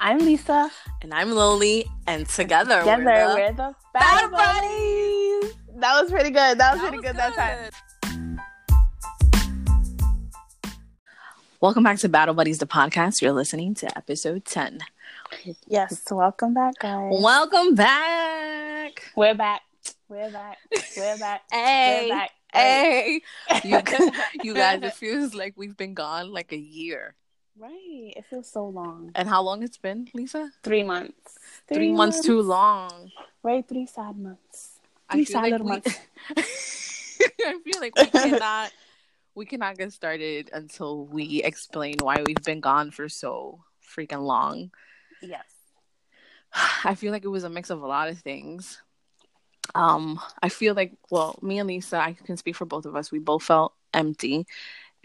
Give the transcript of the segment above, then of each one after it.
I'm Lisa. And I'm Loli. And together, Together, we're the, we're the Battle Battle Buddies. That was pretty good. That was That pretty was good, that time. Welcome back to Battle Buddies, the podcast. You're listening to episode 10. Yes. Welcome back, guys. Welcome back. We're back. We're back. We're back. Hey. We're back. Hey. You, you guys, it feels like we've been gone like a year. Right. It feels so long. And how long it's been, Lisa? Three months. Three, months, too long. Right. Three sad months. Three sad like little we- months. I feel like we cannot we cannot get started until we explain why we've been gone for so freaking long. Yes. I feel like it was a mix of a lot of things. Um, I feel like well, me and Lisa, I can speak for both of us. We both felt empty.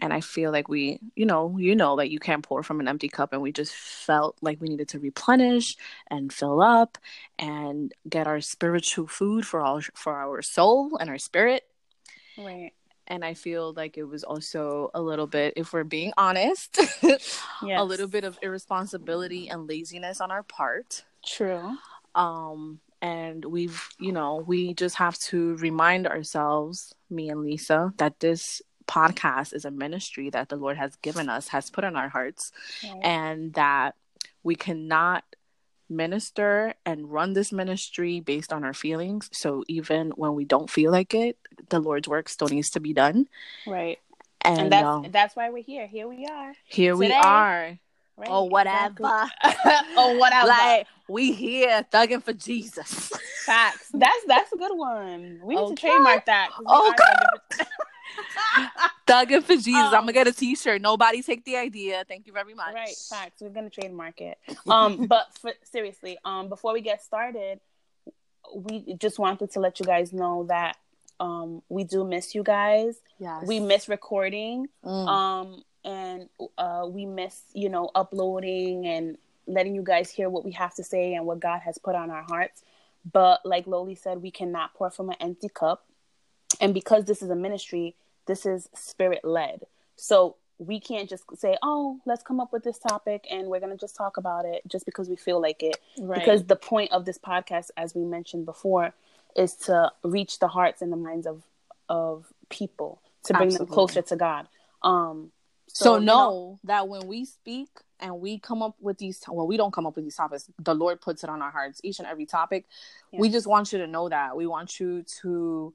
And I feel like we, you know, you know that you can't pour from an empty cup and we just felt like we needed to replenish and fill up and get our spiritual food for all for our soul and our spirit Right. and I feel like it was also a little bit, if we're being honest, Yes. a little bit of irresponsibility and laziness on our part. True. Um, and we've, you know, we just have to remind ourselves, me and Lisa, that this podcast is a ministry that the Lord has given us, has put in our hearts, Right. and that we cannot minister and run this ministry based on our feelings. So even when we don't feel like it, the Lord's work still needs to be done. right. And, And that's um, that's why we're here. Here we are. here we are. Right. Oh, whatever. Exactly. oh, whatever. Like we here thugging for Jesus. Facts. That's that's a good one. We need Okay. to trademark that. 'cause thugging for Jesus. Um, I'm gonna get a T-shirt. Nobody take the idea. Thank you very much. right. Facts. We're gonna trademark it. Um, but for, seriously, um, before we get started, we just wanted to let you guys know that um we do miss you guys. Yes. We miss recording. Mm. Um, and uh, we miss you know uploading and letting you guys hear what we have to say and what God has put on our hearts. But like Loli said, we cannot pour from an empty cup. And because this is a ministry, this is spirit led. So we can't just say, oh, let's come up with this topic and we're going to just talk about it just because we feel like it. right. Because the point of this podcast, as we mentioned before, is to reach the hearts and the minds of, of people, to bring Absolutely. them closer to God. Um, so, you know, that when we speak and we come up with these well we don't come up with these topics the lord puts it on our hearts each and every topic we just want you to know that we want you to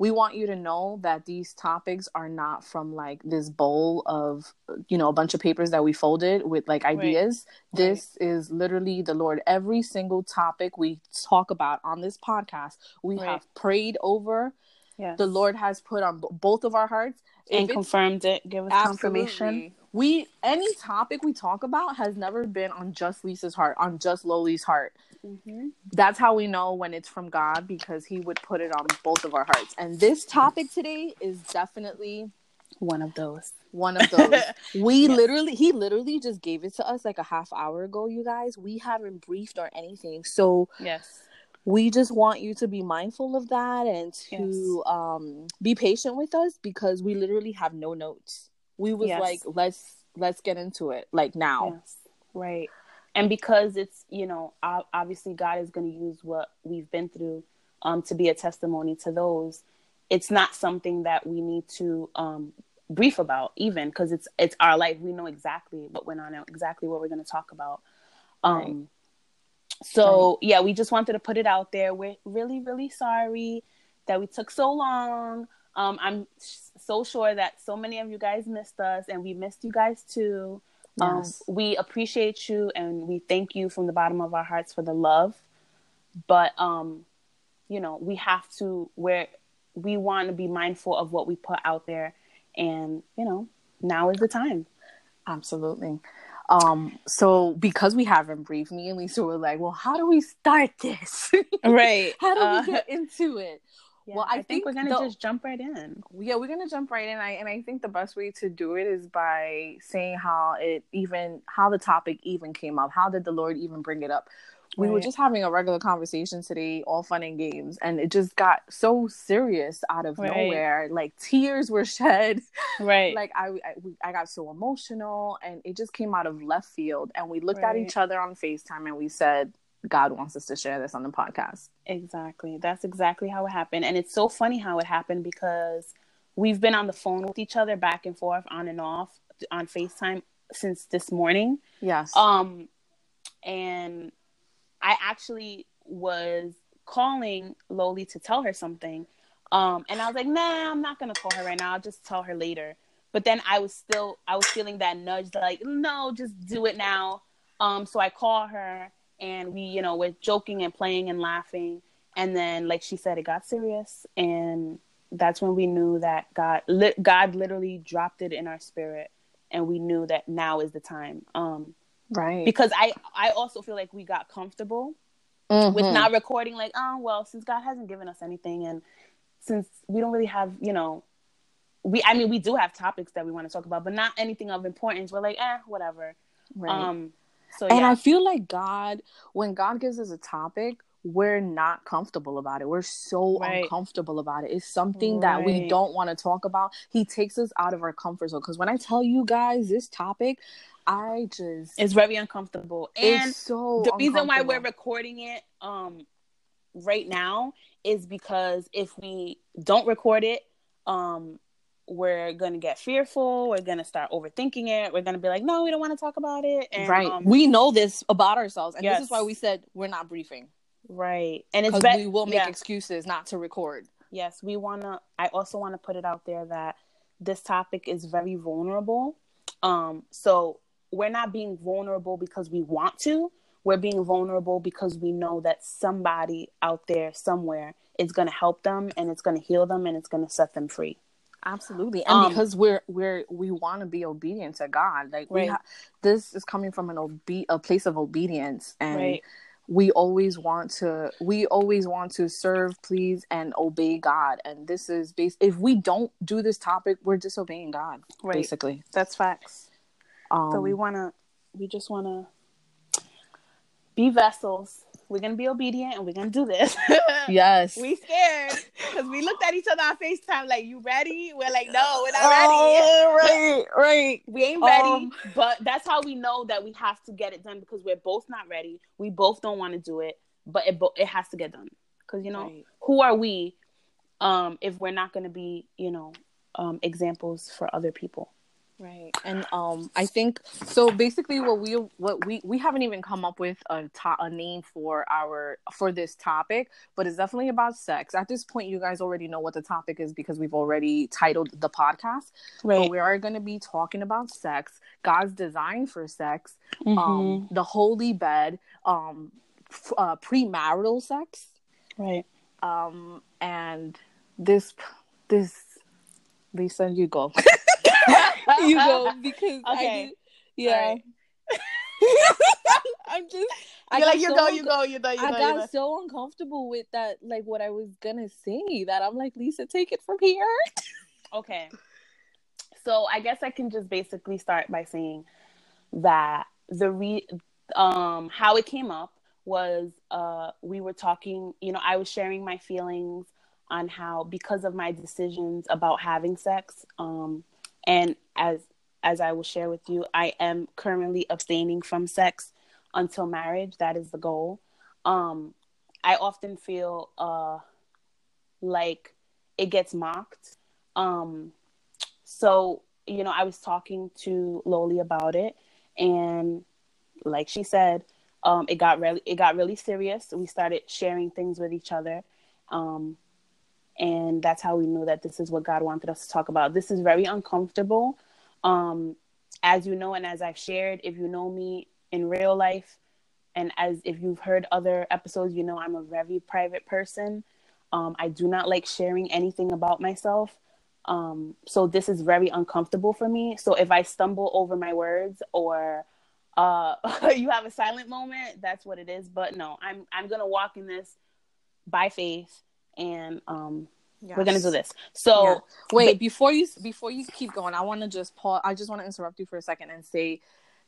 we want you to know that these topics are not from like this bowl of you know a bunch of papers that we folded with like ideas this is literally the lord every single topic we talk about on this podcast we Right. have prayed over yes. the lord has put on b- both of our hearts and it's- confirmed it, give us confirmation. We any topic we talk about has never been on just Lisa's heart, on just Loli's heart. Mm-hmm. That's how we know when it's from God because He would put it on both of our hearts. And this topic today is definitely One of those. one of those. We Yes. literally, He literally just gave it to us like a half hour ago. You guys, we haven't briefed or anything, so Yes. we just want you to be mindful of that and to um be patient with us because we literally have no notes we was Yes. like let's let's get into it like now Yes. Right. And because it's, you know, obviously God is going to use what we've been through um, to be a testimony to those. It's not something that we need to um, brief about, even because it's it's our life. We know exactly what went on, and exactly what we're going to talk about. Um, Right. So yeah, we just wanted to put it out there. We're really, really sorry that we took so long. Um, I'm so sure that so many of you guys missed us, and we missed you guys too. Um, we appreciate you, and we thank you from the bottom of our hearts for the love. But um, you know, we have to where we want to be mindful of what we put out there, and you know, now is the time. absolutely um so because we haven't briefed me and lisa were like well how do we start this Right. how do Uh, we get into it Yeah, Well, I I, think, think we're gonna the- just jump right in. yeah we're gonna jump right in I, and i think the best way to do it is by saying how it even how the topic even came up how did the lord even bring it up we were just having a regular conversation today, all fun and games, and it just got so serious out of Right. nowhere. Like tears were shed. Right. Like I, I, I got so emotional, and it just came out of left field. And we looked at each other on Facetime, and we said, "God wants us to share this on the podcast." Exactly. That's exactly how it happened. And it's so funny how it happened because we've been on the phone with each other back and forth on and off on FaceTime since this morning. Yes. Um and I actually was calling Loli to tell her something. Um and I was like, "Nah, I'm not going to call her right now. I'll just tell her later." But then I was still I was feeling that nudge like, "No, just do it now." Um so I call her and we, you know, we're joking and playing and laughing. And then like she said it got serious and that's when we knew that God li- God literally dropped it in our spirit and we knew that now is the time. Um right. because I I also feel like we got comfortable Mhm. with not recording like oh well since God hasn't given us anything and since we don't really have you know we I mean we do have topics that we want to talk about but not anything of importance we're like eh whatever Right. um so and yeah I feel like God, when God gives us a topic, we're not comfortable about it. We're so Right. uncomfortable about it. It's something that we don't want to talk about. He takes us out of our comfort zone. Because when I tell you guys this topic, I just it's very uncomfortable and it's so the reason why we're recording it um right now is because if we don't record it um we're gonna get fearful we're gonna start overthinking it we're gonna be like no we don't want to talk about it and right. um, we know this about ourselves, and this is why we said we're not briefing right and it's because be- we will make yeah. excuses not to record. yes we want to i also want to put it out there that this topic is very vulnerable um so we're not being vulnerable because we want to we're being vulnerable because we know that somebody out there somewhere is going to help them and it's going to heal them and it's going to set them free Absolutely, and Um, because we're we're we want to be obedient to God, like we Right. ha- this is coming from an obe- a place of obedience, and Right. we always want to we always want to serve, please, and obey God. And this is based If we don't do this topic, we're disobeying God, Right. basically. that's facts Um, so we want to we just want to be vessels we're to be obedient and we're to do this yes, We scared because we looked at each other on FaceTime like, "You ready?" We're like, "No, we're not Oh, right, right. We ain't ready." Um, but that's how we know that we have to get it done because we're both not ready. We both don't want to do it, but it bo- it has to get done because you know Right. who are we um, if we're not to be you know um, examples for other people? Right. And um I think so basically what we what we we haven't even come up with a to- a name for our for this topic, but it's definitely about sex. At this point you guys already know what the topic is because we've already titled the podcast. But we are going to be talking about sex, God's design for sex, Mm-hmm. um the holy bed, um f- uh, premarital sex, right. um and this this Lisa you go. you go because I Okay. did, yeah. I'm just I You're got like, you so go, you go, you go, you I go. got go. so uncomfortable with that, like what I was gonna say. That I'm like, Lisa, take it from here. Okay. So I guess I can just basically start by saying that the re um how it came up was uh we were talking, you know, I was sharing my feelings on how because of my decisions about having sex um and as as I will share with you, I am currently abstaining from sex until marriage. That is the goal. Um I often feel uh like it gets mocked um so you know i was talking to loli about it and like she said um it got really it got really serious we started sharing things with each other um and that's how we knew that this is what god wanted us to talk about this is very uncomfortable um as you know and as i've shared if you know me in real life and as if you've heard other episodes you know i'm a very private person um, I do not like sharing anything about myself. Um, so this is very uncomfortable for me. So if I stumble over my words or uh, you have a silent moment, that's what it is. But no, I'm I'm gonna walk in this by faith, and um, we're gonna do this. So Yeah. Wait, before you before you keep going, I want to just pause. I just want to interrupt you for a second and say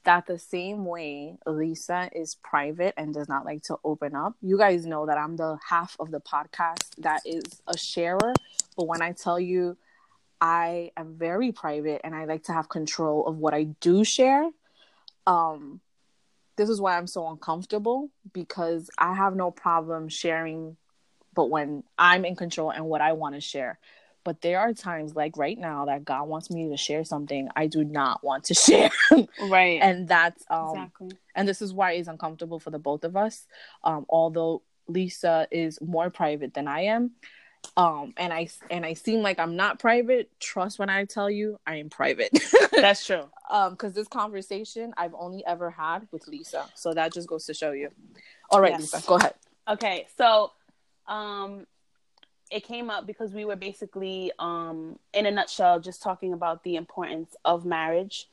that the same way Lisa is private and does not like to open up, you guys know that I'm the half of the podcast that is a sharer. But when I tell you I am very private and I like to have control of what I do share, um, this is why I'm so uncomfortable because I have no problem sharing, but when I'm in control and what I want to share. But there are times like right now that God wants me to share something I do not want to share. right. And that's um exactly. and this is why it's uncomfortable for the both of us. Um although Lisa is more private than I am. Um and I and I seem like I'm not private. Trust when I tell you I am private. That's true. um because this conversation I've only ever had with Lisa. So that just goes to show you. All right, Yes. Lisa, go ahead. Okay, so um it came up because we were basically um in a nutshell just talking about the importance of marriage.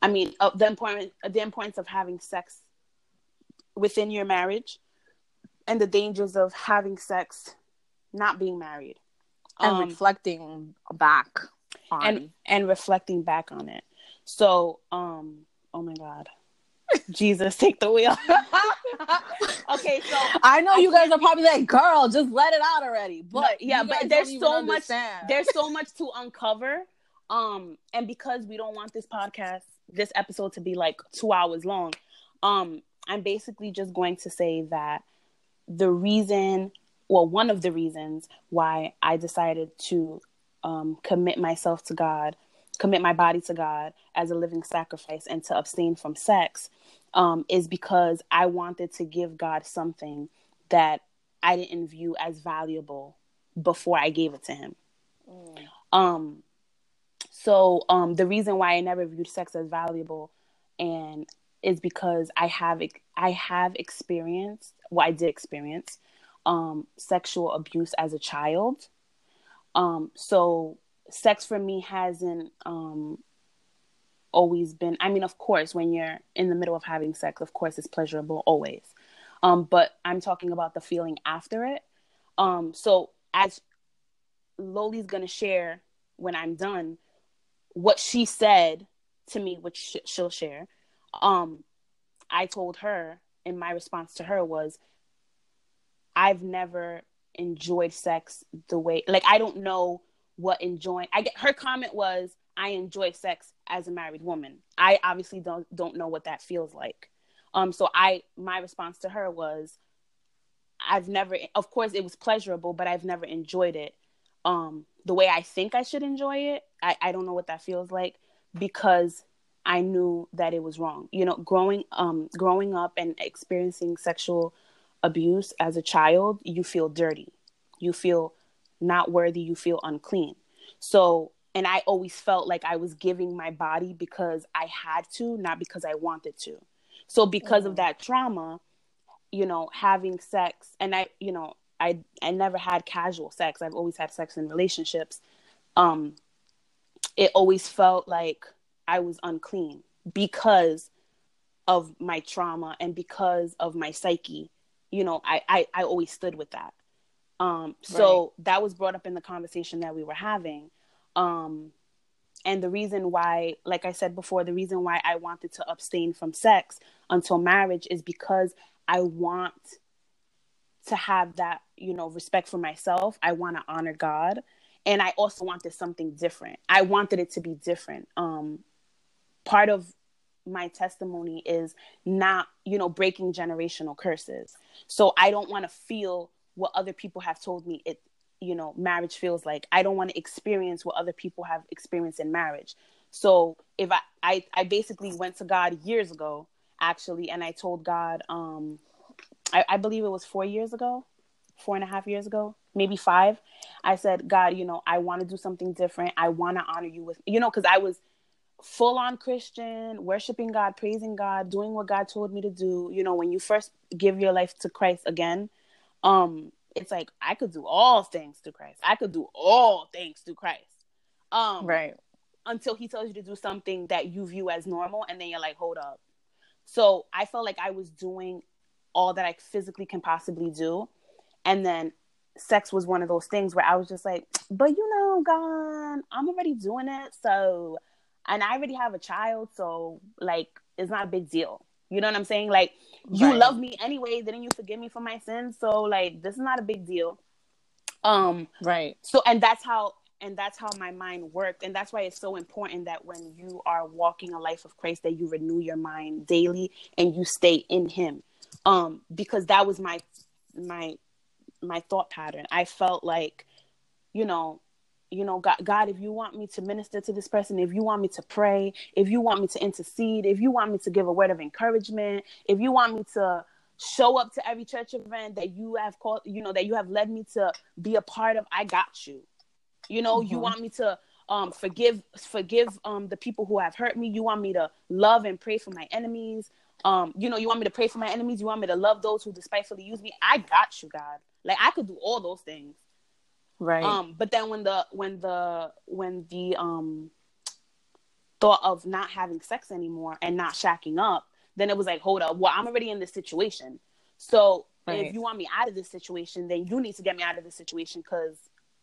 I mean, of the important the importance of having sex within your marriage and the dangers of having sex not being married. And Um, reflecting back on and and reflecting back on it. So, um oh my god. Jesus, take the wheel. okay, so I know I you guys are probably like, girl, just let it out already. But No, yeah, but there's don't even so much- there's so much to uncover um and because we don't want this podcast this episode to be like two hours long um i'm basically just going to say that the reason well one of the reasons why i decided to um commit myself to god commit my body to god as a living sacrifice and to abstain from sex um is because i wanted to give god something that i didn't view as valuable before i gave it to him um so um the reason why I never viewed sex as valuable and is because I have I have experienced well I did experience um sexual abuse as a child. Um so sex for me hasn't um always been I mean of course when you're in the middle of having sex of course it's pleasurable always. Um but I'm talking about the feeling after it. Um so as Loli's to share when I'm done what she said to me, which sh- she'll share. Um, I told her, and my response to her was, I've never enjoyed sex the way, like, I don't know what enjoying. I get her comment was, I enjoy sex as a married woman. I obviously don't don't know what that feels like. Um, so I my response to her was, I've never, of course, it was pleasurable, but I've never enjoyed it um the way I think I should enjoy it. I, I don't know what that feels like because I knew that it was wrong. You know, growing um growing up and experiencing sexual abuse as a child, you feel dirty. You feel not worthy, you feel unclean. So and I always felt like I was giving my body because I had to, not because I wanted to. So because of that trauma, you know, having sex and I, you know, I I never had casual sex. I've always had sex in relationships. Um it always felt like I was unclean because of my trauma and because of my psyche. You know, I I, I always stood with that. Um so that was brought up in the conversation that we were having. Um and the reason why like I said before, the reason why I wanted to abstain from sex until marriage is because I want to have that you know respect for myself. I want to honor god. And i also wanted something different. I wanted it to be different. Um part of my testimony is not you know breaking generational curses. So i don't want to feel what other people have told me it you know marriage feels like i don't want to experience what other people have experienced in marriage so if I, I i basically went to god years ago actually and i told god um I, I believe it was four years ago, four and a half years ago, maybe five. I said, God, you know, I want to do something different. I want to honor you with, you know, because I was full on Christian, worshiping God, praising God, doing what God told me to do. You know, when you first give your life to Christ again, um, it's like I could do all things through Christ. I could do all things through Christ. Um, right. until he tells you to do something that you view as normal and then you're like hold up so i felt like i was doing all that i physically can possibly do and then sex was one of those things where i was just like but you know god i'm already doing it so and i already have a child so like it's not a big deal. You know what I'm saying? Like you Right. love me anyway, didn't you forgive me for my sins? So like this is not a big deal. Um Right. so and that's how and that's how my mind worked and that's why it's so important that when you are walking a life of christ that you renew your mind daily and you stay in him um because that was my my my thought pattern i felt like you know you know god, god if you want me to minister to this person if you want me to pray if you want me to intercede if you want me to give a word of encouragement if you want me to show up to every church event that you have called you know that you have led me to be a part of i got you. You know you Mhm. want me to um forgive forgive um the people who have hurt me. You want me to love and pray for my enemies. Um you know you want me to pray for my enemies. You want me to love those who despitefully use me. I got you god. Like i could do all those things Right. um but then when the when the when the um thought of not having sex anymore and not shacking up then it was like hold up. Well i'm already in this situation. So Right. if you want me out of this situation then you need to get me out of this situation because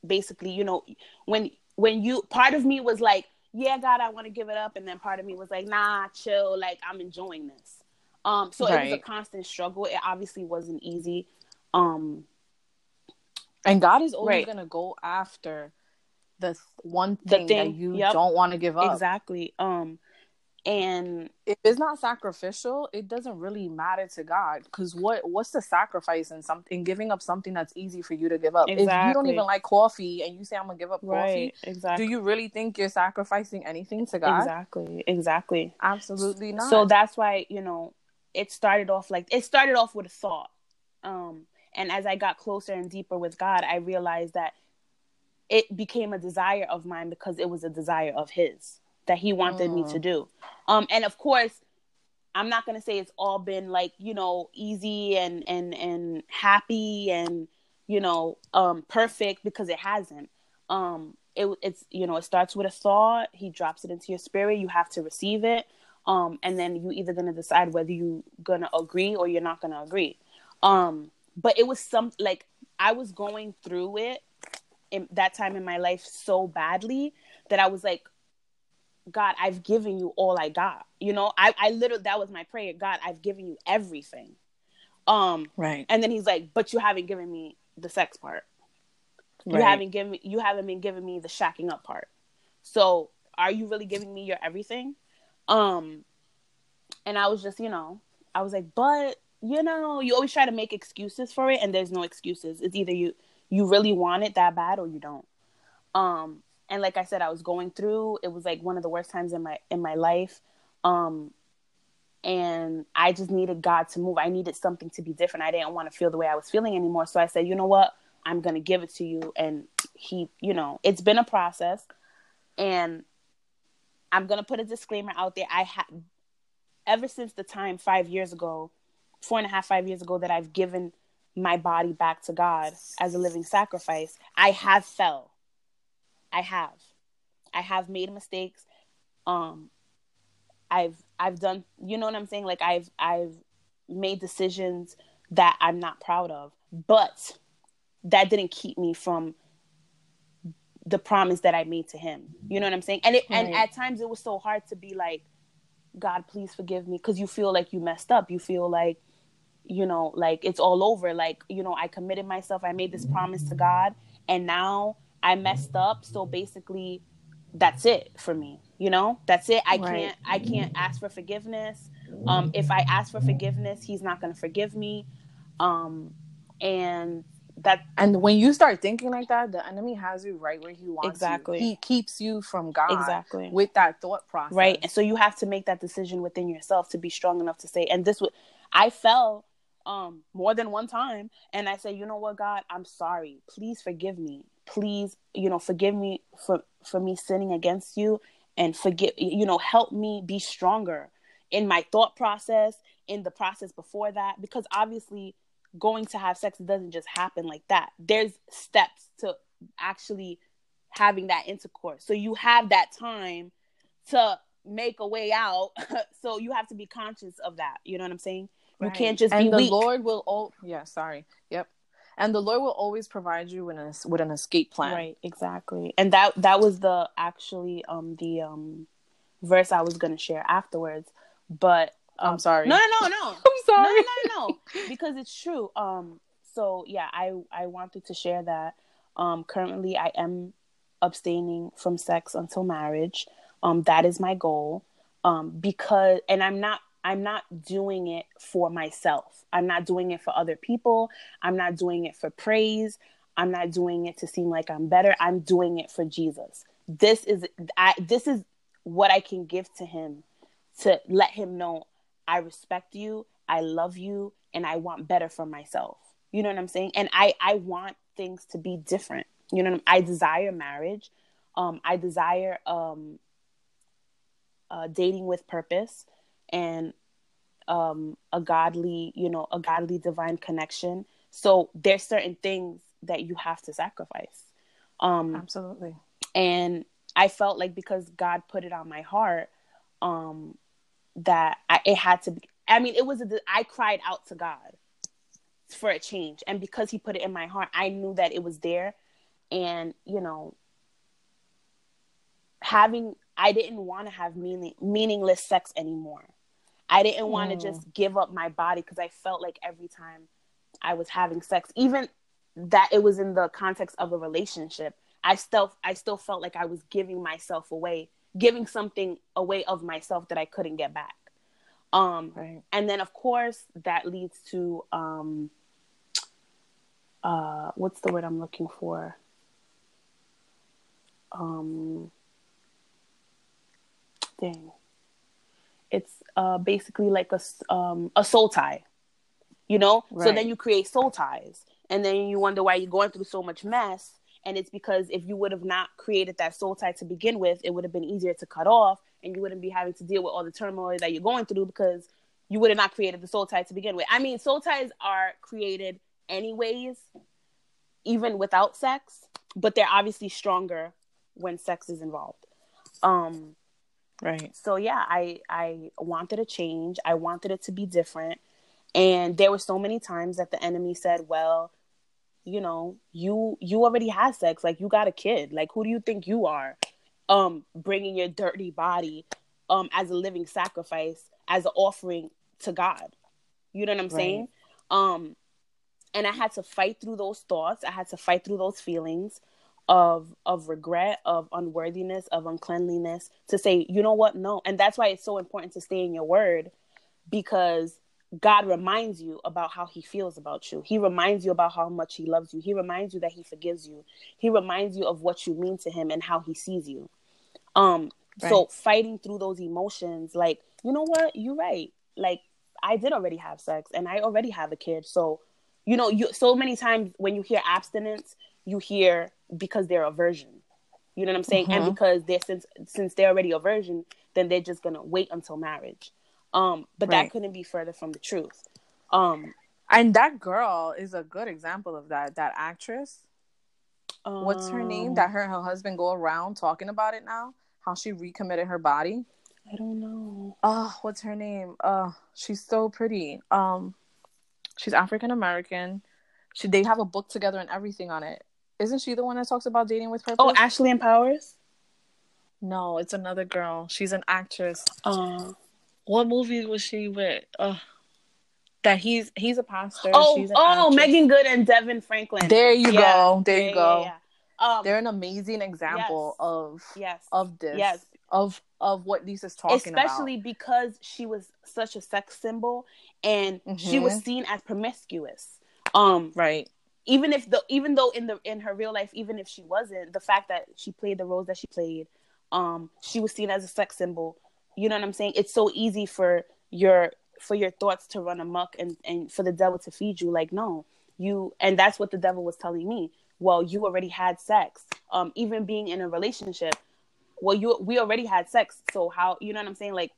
basically you know when when you part of me was like yeah god i want to give it up. And then part of me was like nah chill. Like i'm enjoying this. Um so it was a constant struggle. It obviously wasn't easy. Um and God is always Right. gonna go after the th- one The thing, that you yep. don't want to give up. exactly um and If it's not sacrificial, it doesn't really matter to God. Because what what's the sacrifice in something in giving up something that's easy for you to give up? If you don't even like coffee and you say I'm gonna give up coffee, right exactly do you really think you're sacrificing anything to God? exactly exactly Absolutely not. so that's why you know it started off like it started off with a thought um and as i got closer and deeper with god i realized that it became a desire of mine because it was a desire of his that he wanted me Mm. to do. Um and of course i'm not going to say it's all been like you know easy and and and happy and you know um perfect because it hasn't. Um it, it's you know it starts with a thought. He drops it into your spirit. You have to receive it. Um and then you either gonna decide whether you gonna agree or you're not gonna agree. Um but it was some like i was going through it in that time in my life so badly that i was like god i've given you all i got. You know i i literally that was my prayer. God i've given you everything. Um right. and then he's like but you haven't given me the sex part. You haven't given me you haven't been giving me the shacking up part. So are you really giving me your everything? Um and i was just you know i was like but you know you always try to make excuses for it and there's no excuses. It's either you you really want it that bad or you don't. Um and like i said i was going through it was like one of the worst times in my in my life. Um and i just needed god to move. I needed something to be different. I didn't want to feel the way i was feeling anymore. So i said you know what? I'm to give it to you. And he you know it's been a process. And i'm to put a disclaimer out there. I have ever since the time five years ago four and a half five years ago that i've given my body back to god as a living sacrifice i have fell. I have. I have made mistakes. Um i've i've done you know what i'm saying? Like i've i've made decisions that i'm not proud of but that didn't keep me from the promise that i made to him. You know what i'm saying? And it and at times it was so hard to be like god please forgive me because you feel like you messed up. You feel like you know like it's all over like you know i committed myself i made this promise to god and now i messed up so basically that's it for me you know that's it i Right. can't i can't ask for forgiveness um if i ask for forgiveness he's not going to forgive me um and that And when you start thinking like that, the enemy has you right where he wants Exactly. you. He keeps you from God exactly with that thought process. right and so you have to make that decision within yourself to be strong enough to say and this would i fell um more than one time and i say you know what god? I'm sorry. Please forgive me. Please you know forgive me for for me sinning against you and forgive you know help me be stronger in my thought process in the process before that. Because obviously going to have sex doesn't just happen like that. There's steps to actually having that intercourse. So you have that time to make a way out so you have to be conscious of that you know what i'm saying you can't just and be the weak Lord will oh yeah, sorry. Yep. And the Lord will always provide you with an with an escape plan. right exactly and that that was the actually um the um verse i was going to share afterwards but um, I'm sorry. No, no, no, no. I'm sorry. No, no, no, no, because it's true. Um, so yeah, I I wanted to share that. Um, currently, I am abstaining from sex until marriage. Um, that is my goal. Um, because and I'm not I'm not doing it for myself. I'm not doing it for other people. I'm not doing it for praise. I'm not doing it to seem like I'm better. I'm doing it for Jesus. This is I this is what I can give to him to let him know I respect you, I love you, and I want better for myself. You know what I'm saying? And I I want things to be different. You know, I desire marriage. Um, I desire um, uh, dating with purpose and um, a godly, you know, a godly divine connection. So there's certain things that you have to sacrifice. Um, Absolutely. And I felt like because God put it on my heart, um, that I, it had to be. I mean, it was a. I cried out to God for a change, and because He put it in my heart, I knew that it was there, and you know, having I didn't want to have meaning meaningless sex anymore. I didn't want to mm. just give up my body because I felt like every time I was having sex, even that it was in the context of a relationship, I still I still felt like I was giving myself away, giving something away of myself that I couldn't get back. Um, right. and then of course that leads to um, uh, what's the word I'm looking for? Um, dang it's uh, basically like a um, a soul tie, you know. Right. So then you create soul ties, and then you wonder why you're going through so much mess. And it's because if you would have not created that soul tie to begin with, it would have been easier to cut off, and you wouldn't be having to deal with all the turmoil that you're going through because you would have not created the soul tie to begin with. I mean, soul ties are created anyways, even without sex, but they're obviously stronger when sex is involved. Um, Right. So yeah, I I wanted a change. I wanted it to be different. And there were so many times that the enemy said, "Well, you know, you you already had sex. Like you got a kid. Like who do you think you are? Um bringing your dirty body um as a living sacrifice, as an offering to God." You know what I'm right. saying? Um and I had to fight through those thoughts. I had to fight through those feelings of of regret of unworthiness of uncleanliness to say you know what? No. And that's why it's so important to stay in your word because god reminds you about how he feels about you. He reminds you about how much he loves you. He reminds you that he forgives you. He reminds you of what you mean to him and how he sees you. Um right. so fighting through those emotions like you know what? You're right. Like i did already have sex and i already have a kid. So you know you so many times when you hear abstinence you hear because they're a virgin. You know what I'm saying? Mm-hmm. And because they're since since they're already a virgin, then they're just gonna wait until marriage. Um, but right. that couldn't be further from the truth. Um, and that girl is a good example of that. That actress. Um, What's her name? Um, that her her husband go around talking about it now. How she recommitted her body. I don't know. Oh, what's her name? Uh, she's so pretty. Um, she's African American. She they have a book together and everything on it. Isn't she the one that talks about dating with purpose? Oh, Ashley and Powers. No, it's another girl. She's an actress. Uh, what movie was she with? Uh, that he's he's a pastor. Oh, oh, actress. Meagan Good and DeVon Franklin. There you yeah. go. There yeah, you go. Yeah, um, They're an amazing example yes, of yes of this. Yes. Of of what Lisa's talking Especially about. Especially because she was such a sex symbol and mm-hmm. she was mm-hmm. seen as promiscuous. Um right even if the even though in the in her real life even if she wasn't the fact that she played the roles that she played um she was seen as a sex symbol. You know what i'm saying? It's so easy for your for your thoughts to run amok and and for the devil to feed you. Like no you and that's what the devil was telling me. Well you already had sex. Um even being in a relationship well you we already had sex. So how you know what i'm saying? Like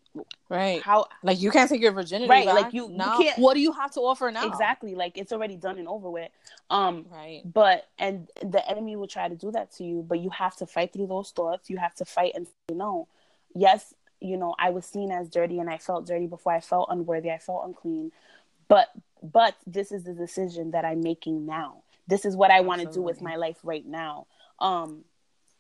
right. How like you can't take your virginity right back. like you, no. you can't what do you have to offer now? Exactly like it's already done and over with. Um right. but and the enemy will try to do that to you but you have to fight through those thoughts. You have to fight and say no. Yes you know i was seen as dirty and i felt dirty before i felt unworthy. I felt unclean. But but this is the decision that i'm making now. This is what i want to do with my life right now. Um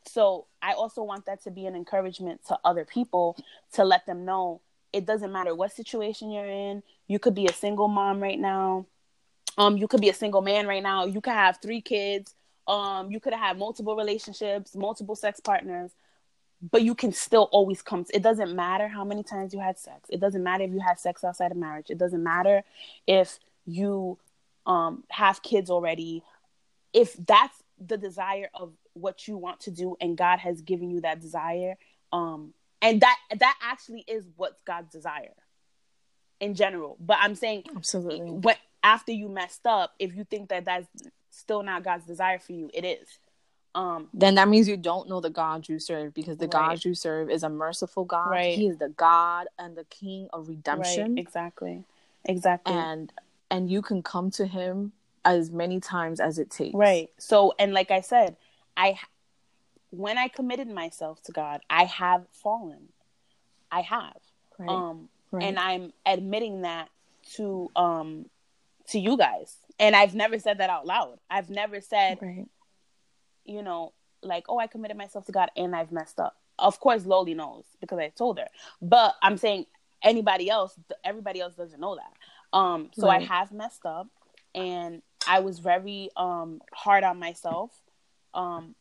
so I also want that to be an encouragement to other people to let them know it doesn't matter what situation you're in. You could be a single mom right now. Um, you could be a single man right now. You could have three kids. Um, you could have multiple relationships, multiple sex partners, but you can still always come. It doesn't matter how many times you had sex. It doesn't matter if you had sex outside of marriage. It doesn't matter if you um have kids already. If that's the desire of what you want to do and God has given you that desire, um, and that that actually is what's God's desire in general. But I'm saying Absolutely. what after you messed up, if you think that that's still not God's desire for you, it is. Um, then that means you don't know the God you serve because the Right. God you serve is a merciful God. Right. He is the God and the King of redemption. right, exactly, exactly. And and you can come to him as many times as it takes. Right. So, and like I said, I when I committed myself to God, I have fallen. I have. Right. Um right. and I'm admitting that to um to you guys. And I've never said that out loud. I've never said, right. you know, like, oh, I committed myself to God and I've messed up. Of course, Loli knows because I told her. But I'm saying anybody else, everybody else doesn't know that. Um, so I have messed up, and I was very um hard on myself. Um,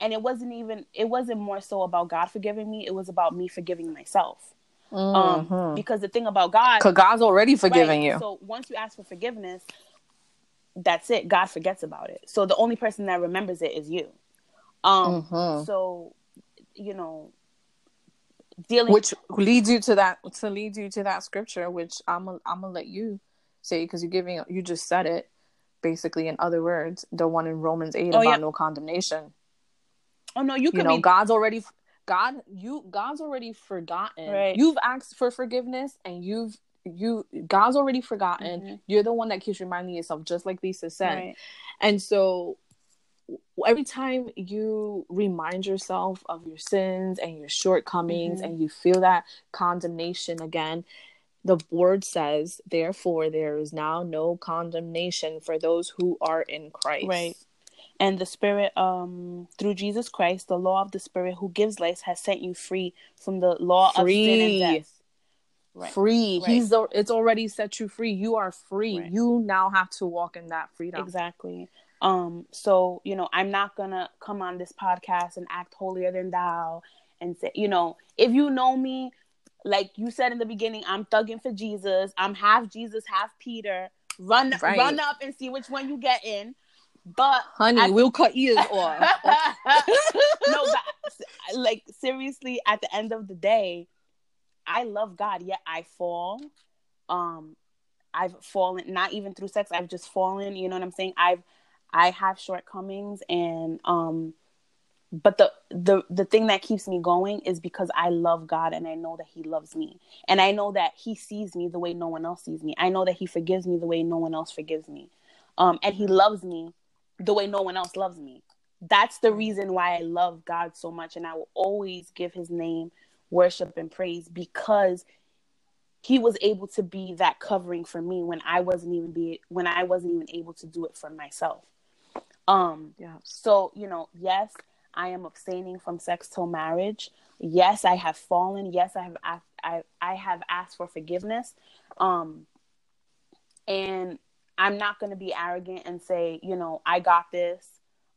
and it wasn't even. It wasn't more so about God forgiving me. It was about me forgiving myself. Um, Mhm. because the thing about God, Cause God's already forgiving Right. you. So once you ask for forgiveness, that's it. God forgets about it. So the only person that remembers it is you. Um. Mhm. So, you know, dealing. which leads you to that to lead you to that scripture which i'm gonna I'm gonna let you say because you're giving you just said it basically in other words the one in romans 8 Oh, about yeah. no condemnation oh no, you you could know be. god's already god you god's already forgotten Right. you've asked for forgiveness and you've you god's already forgotten Mhm. you're the one that keeps reminding yourself just like lisa said Right. and so every time you remind yourself of your sins and your shortcomings Mhm. and you feel that condemnation again, the word says, therefore, there is now no condemnation for those who are in Christ. Right. And the Spirit, um, through Jesus Christ, the law of the Spirit who gives life has set you free from the law of sin Free. and death. Right. Free. Right. He's al- it's already set you free. You are free. Right. You now have to walk in that freedom. Exactly. Um, so, you know, I'm not gonna come on this podcast and act holier than thou and say, you know, if you know me, like you said in the beginning, I'm thugging for Jesus. I'm half Jesus, half Peter. Run Right. run up and see which one you get in. But Honey, I- we'll cut ears off. no, but like seriously, at the end of the day, I love God. Yet I fall. Um, I've fallen. Not even through sex. I've just fallen. You know what I'm saying? I've I have shortcomings, and um, but the the the thing that keeps me going is because I love God and I know that He loves me, and I know that He sees me the way no one else sees me. I know that He forgives me the way no one else forgives me, um, and He loves me the way no one else loves me. That's the reason why I love God so much, and I will always give His name worship and praise because He was able to be that covering for me when I wasn't even be when I wasn't even able to do it for myself. Um, yeah. so, you know, yes, I am abstaining from sex till marriage. Yes, I have fallen. Yes, I have asked, I, I have asked for forgiveness. Um, and I'm not going to be arrogant and say, you know, I got this.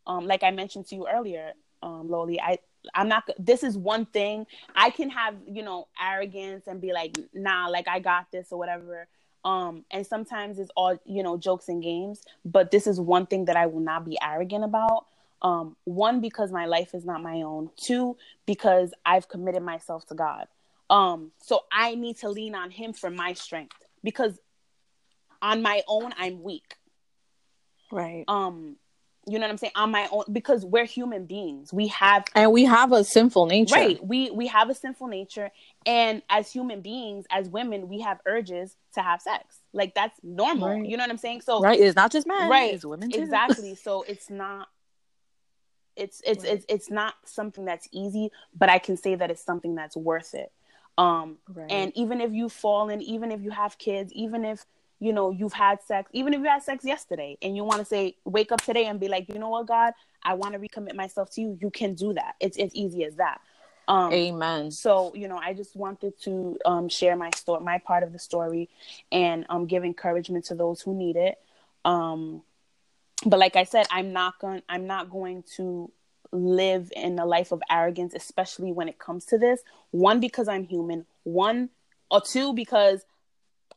Um, like I mentioned to you earlier, um, Loli, I, I'm not, this is one thing I can have, you know, arrogance and be like, nah, like I got this or whatever. Um, and sometimes it's all, you know, jokes and games, but this is one thing that I will not be arrogant about. Um, one, because my life is not my own. Two, because I've committed myself to God. Um, so I need to lean on him for my strength because on my own, I'm weak. Right. Um, you know what I'm saying? On my own, because we're human beings. We have And we have a sinful nature. Right. We we have a sinful nature and as human beings, as women, we have urges to have sex. Like that's normal. Right. You know what I'm saying? So Right. It's not just men. Right. It's women too. exactly. So it's not it's it's Right. it's it's not something that's easy, but I can say that it's something that's worth it. Um Right. and even if you've fallen, even if you have kids, even if you know you've had sex, even if you had sex yesterday and you want to say wake up today and be like, "You know what, God, I want to recommit myself to you." You can do that. It's as easy as that. Um, Amen. So you know, I just wanted to um, share my story, my part of the story, and um, give encouragement to those who need it. Um, but like I said, I'm not going. I'm not going to live in a life of arrogance, especially when it comes to this. One, because I'm human. One or two, because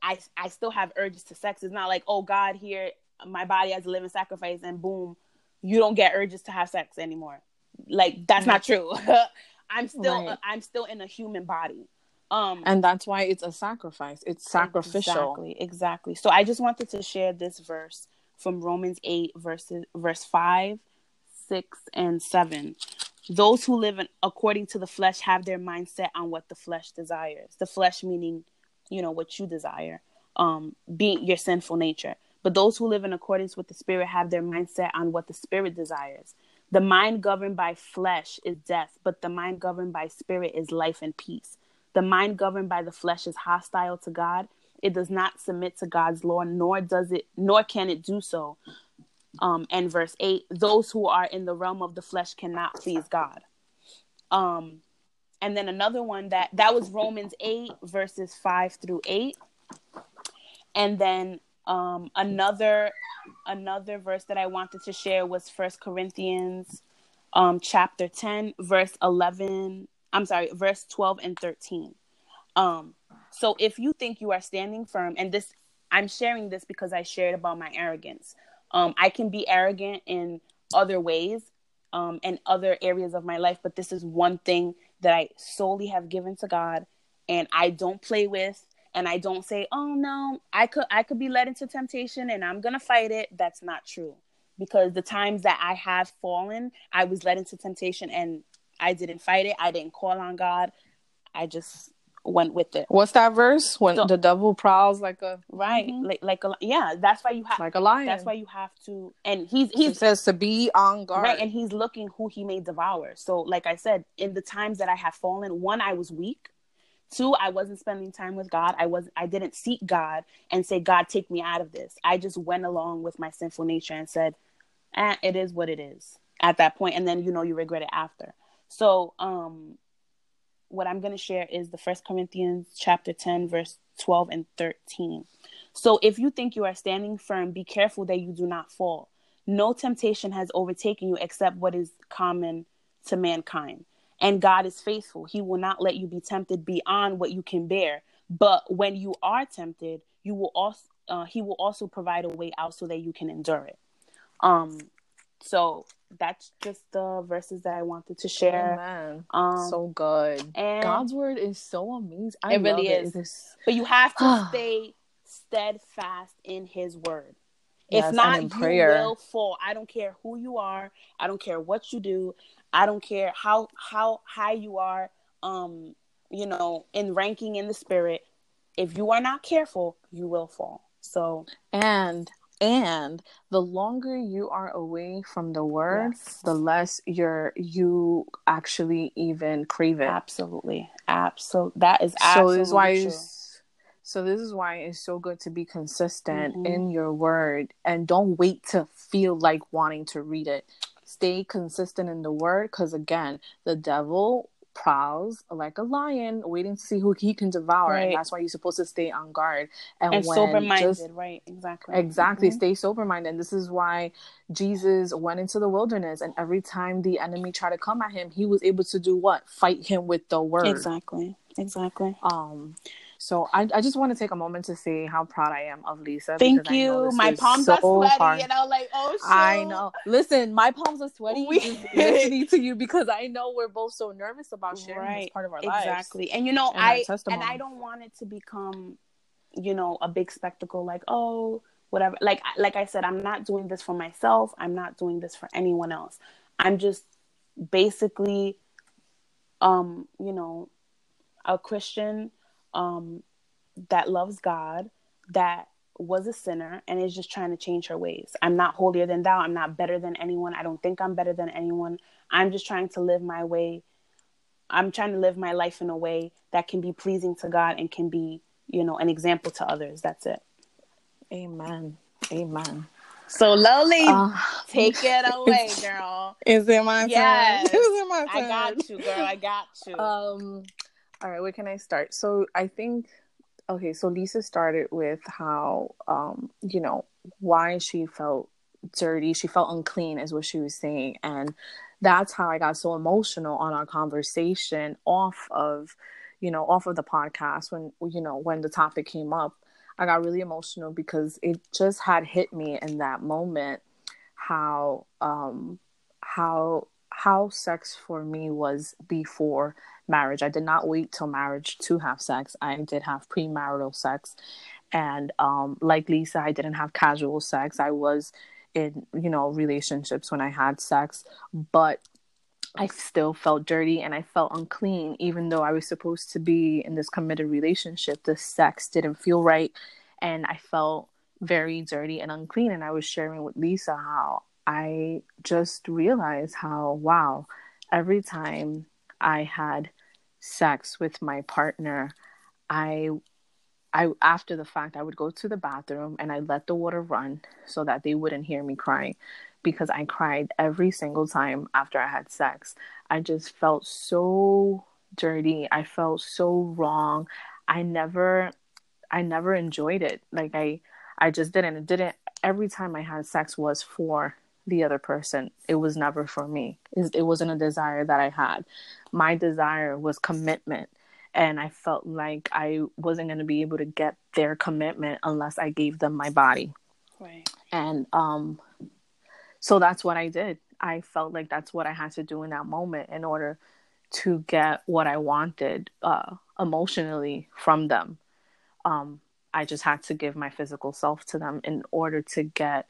I I still have urges to sex. It's not like, oh God, here my body as a living sacrifice, and boom, you don't get urges to have sex anymore. Like that's not true. I'm still right. I'm still in a human body. Um and that's why it's a sacrifice. It's sacrificial. Exactly, exactly. So I just wanted to share this verse from Romans 8 verses verse 5, 6 and 7. Those who live in, according to the flesh have their mindset on what the flesh desires. The flesh meaning, you know, what you desire. Um being your sinful nature. But those who live in accordance with the spirit have their mindset on what the spirit desires. The mind governed by flesh is death, but the mind governed by spirit is life and peace. The mind governed by the flesh is hostile to God. It does not submit to God's law, nor does it, nor can it do so. Um, and verse eight: those who are in the realm of the flesh cannot please God. Um, and then another one that that was Romans eight verses five through eight, and then um, another another verse that I wanted to share was First Corinthians um, chapter 10, verse 11. I'm sorry, verse 12 and 13. Um, so if you think you are standing firm, and this, I'm sharing this because I shared about my arrogance. Um, I can be arrogant in other ways um, and other areas of my life, but this is one thing that I solely have given to God and I don't play with and I don't say, "Oh no, I could I could be led into temptation and I'm to fight it." That's not true. Because the times that I have fallen, I was led into temptation and I didn't fight it. I didn't call on God. I just went with it. What's that verse? When so, the devil prowls like a right, mm-hmm. like like a yeah. That's why you have like a lion. That's why you have to. And he's he says to be on guard. Right, and he's looking who he may devour. So like I said, in the times that I have fallen, one I was weak. Two, I wasn't spending time with God. I was I didn't seek God and say, God, take me out of this. I just went along with my sinful nature and said, eh, it is what it is at that point. And then you know you regret it after. So um what I'm gonna share is the first Corinthians chapter 10, verse 12 and 13. So if you think you are standing firm, be careful that you do not fall. No temptation has overtaken you except what is common to mankind and God is faithful. He will not let you be tempted beyond what you can bear. But when you are tempted, you will also uh, he will also provide a way out so that you can endure it. Um, so that's just the verses that I wanted to share. Amen. Um, so good. And God's word is so amazing. I it really is. It. But you have to stay steadfast in His word. Yes, if not, you will fall. I don't care who you are. I don't care what you do. I don't care how how high you are, um, you know, in ranking in the spirit. If you are not careful, you will fall. So and and the longer you are away from the word yes. the less you're you actually even crave it absolutely absolutely that is absolutely so this is why true. so this is why it's so good to be consistent mm-hmm. in your word and don't wait to feel like wanting to read it stay consistent in the word because again the devil prowls like a lion waiting to see who he can devour right. and that's why you're supposed to stay on guard. And, and sober-minded right exactly. Exactly mm-hmm. stay sober-minded and this is why jesus went into the wilderness and every time the enemy tried to come at him he was able to do what? Fight him with the word. Exactly exactly. Um so I, I just want to take a moment to say how proud I am of Lisa. Thank you. My palms so are sweaty, hard. and I was like, "Oh, I know." Listen, my palms are sweaty we... listening to you because I know we're both so nervous about sharing right. this part of our lives. Exactly, and you know, and I and I don't want it to become, you know, a big spectacle. Like, oh, whatever. Like, like I said, I'm not doing this for myself. I'm not doing this for anyone else. I'm just basically, um, you know, a Christian um, that loves God, that was a sinner, and is just trying to change her ways. I'm not holier than thou. I'm not better than anyone. I don't think I'm better than anyone. I'm just trying to live my way. I'm trying to live my life in a way that can be pleasing to God and can be, you know, an example to others. That's it. Amen. Amen. So Loli, uh, take it away, girl. Is it my yes. turn? Is it my turn? I got you, girl. I got you. Um, all right, where can I start? So I think okay, so Lisa started with how um, you know, why she felt dirty, she felt unclean is what she was saying. And that's how I got so emotional on our conversation off of, you know, off of the podcast when you know, when the topic came up. I got really emotional because it just had hit me in that moment how um how how sex for me was before marriage. I did not wait till marriage to have sex. I did have premarital sex. And um, like Lisa, I didn't have casual sex. I was in, you know, relationships when I had sex, but I still felt dirty and I felt unclean, even though I was supposed to be in this committed relationship. The sex didn't feel right. And I felt very dirty and unclean. And I was sharing with Lisa how I just realized how, wow, every time I had sex with my partner, I I after the fact I would go to the bathroom and I let the water run so that they wouldn't hear me crying because I cried every single time after I had sex. I just felt so dirty. I felt so wrong. I never I never enjoyed it. Like I I just didn't. It didn't every time I had sex was for the other person. It was never for me. It, it wasn't a desire that I had. My desire was commitment. And I felt like I wasn't going to be able to get their commitment unless I gave them my body. Right. And um, so that's what I did. I felt like that's what I had to do in that moment in order to get what I wanted uh, emotionally from them. Um, I just had to give my physical self to them in order to get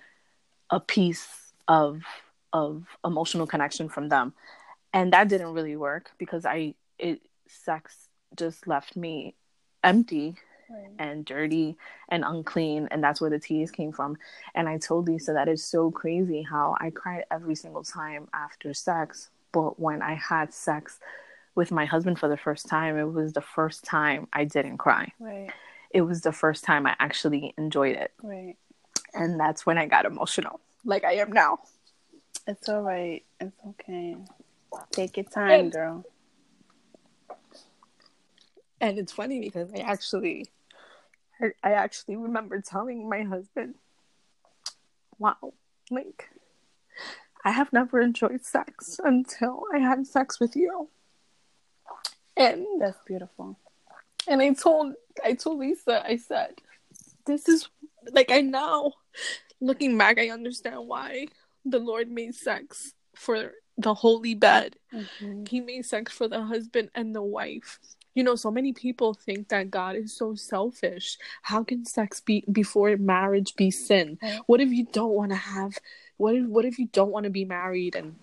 a piece of of emotional connection from them. And that didn't really work because i it sex just left me empty right. and dirty and unclean and that's where the tears came from. And i told lisa that is so crazy how i cried every single time after sex but when i had sex with my husband for the first time it was the first time i didn't cry. Right. It was the first time i actually enjoyed it. Right. And that's when i got emotional like I am now. It's all right. It's okay. Take your time, and, girl. And it's funny because I actually, I actually remember telling my husband, "Wow, like, I have never enjoyed sex until I had sex with you." And that's beautiful. And I told, I told Lisa, I said, "This is like I now." Looking back, I understand why the Lord made sex for the holy bed. Mm-hmm. He made sex for the husband and the wife. You know, so many people think that God is so selfish. How can sex be before marriage be sin? What if you don't want to have what if what if you don't want to be married and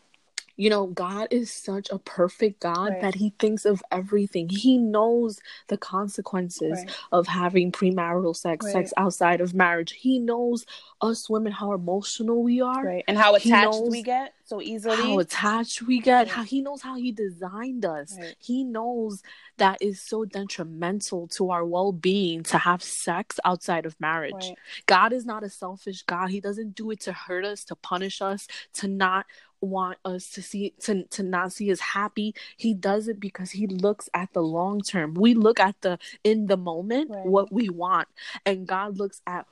you know, God is such a perfect God right. that He thinks of everything. He knows the consequences right. of having premarital sex, right. sex outside of marriage. He knows us women how emotional we are, right, and how attached we get so easily. How attached we get. How He knows how He designed us. He knows that is so detrimental to our well-being to have sex outside of marriage. God is not a selfish God. He doesn't do it to hurt us, to punish us, to not want us to see to to not see us happy. He does it because he looks at the long term. We look at the in the moment right. what we want and god looks at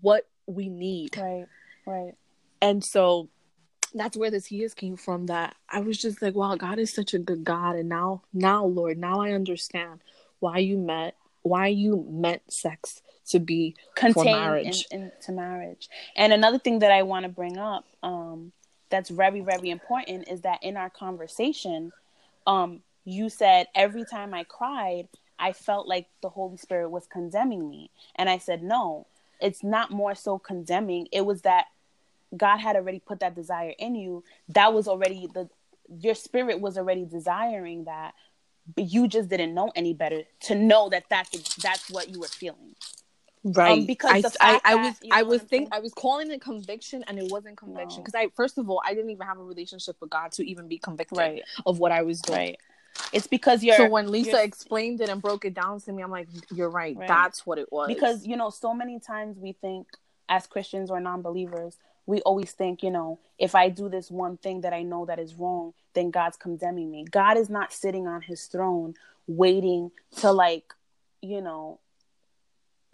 what we need. Right right. And so that's where the tears came from that i was just like wow god is such a good god. And now now lord now i understand why you met why you meant sex to be contained marriage. In, into marriage. And another thing that i want to bring up um that's very very important is that in our conversation um you said every time i cried i felt like the holy spirit was condemning me. And i said no it's not more so condemning. It was that god had already put that desire in you. That was already the your spirit was already desiring that but you just didn't know any better to know that that's that's what you were feeling right um, because I, I, I was that, I was think I was calling it conviction and it wasn't conviction because no. I first of all I didn't even have a relationship with God to even be convicted right. of what I was doing. Right. It's because you're so when Lisa explained it and broke it down to me, I'm like, you're right. right. That's what it was. Because you know, so many times we think as Christians or non-believers, we always think, you know, if I do this one thing that I know that is wrong, then God's condemning me. God is not sitting on his throne waiting to like, you know,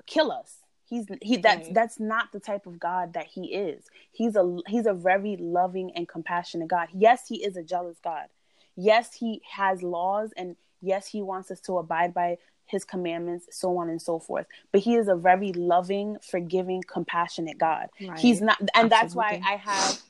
kill us. He's he that's Right. that's not the type of God that he is. He's a he's a very loving and compassionate God. Yes, he is a jealous God. Yes, he has laws and yes, he wants us to abide by his commandments, so on and so forth. But he is a very loving, forgiving, compassionate God. Right. He's not and that's why I have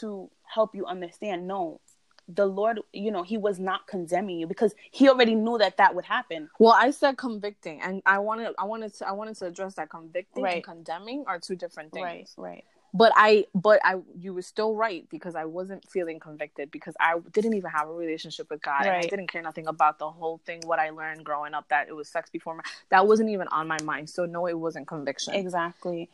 to help you understand no the lord you know he was not condemning you because he already knew that that would happen Well, I said convicting, and I wanted, I wanted to, I wanted to address that convicting and condemning are two different things. right right But I, but I, you were still right because I wasn't feeling convicted because I didn't even have a relationship with God. And I didn't care nothing about the whole thing. What I learned growing up that it was sex before my, that wasn't even on my mind. So no, it wasn't conviction. exactly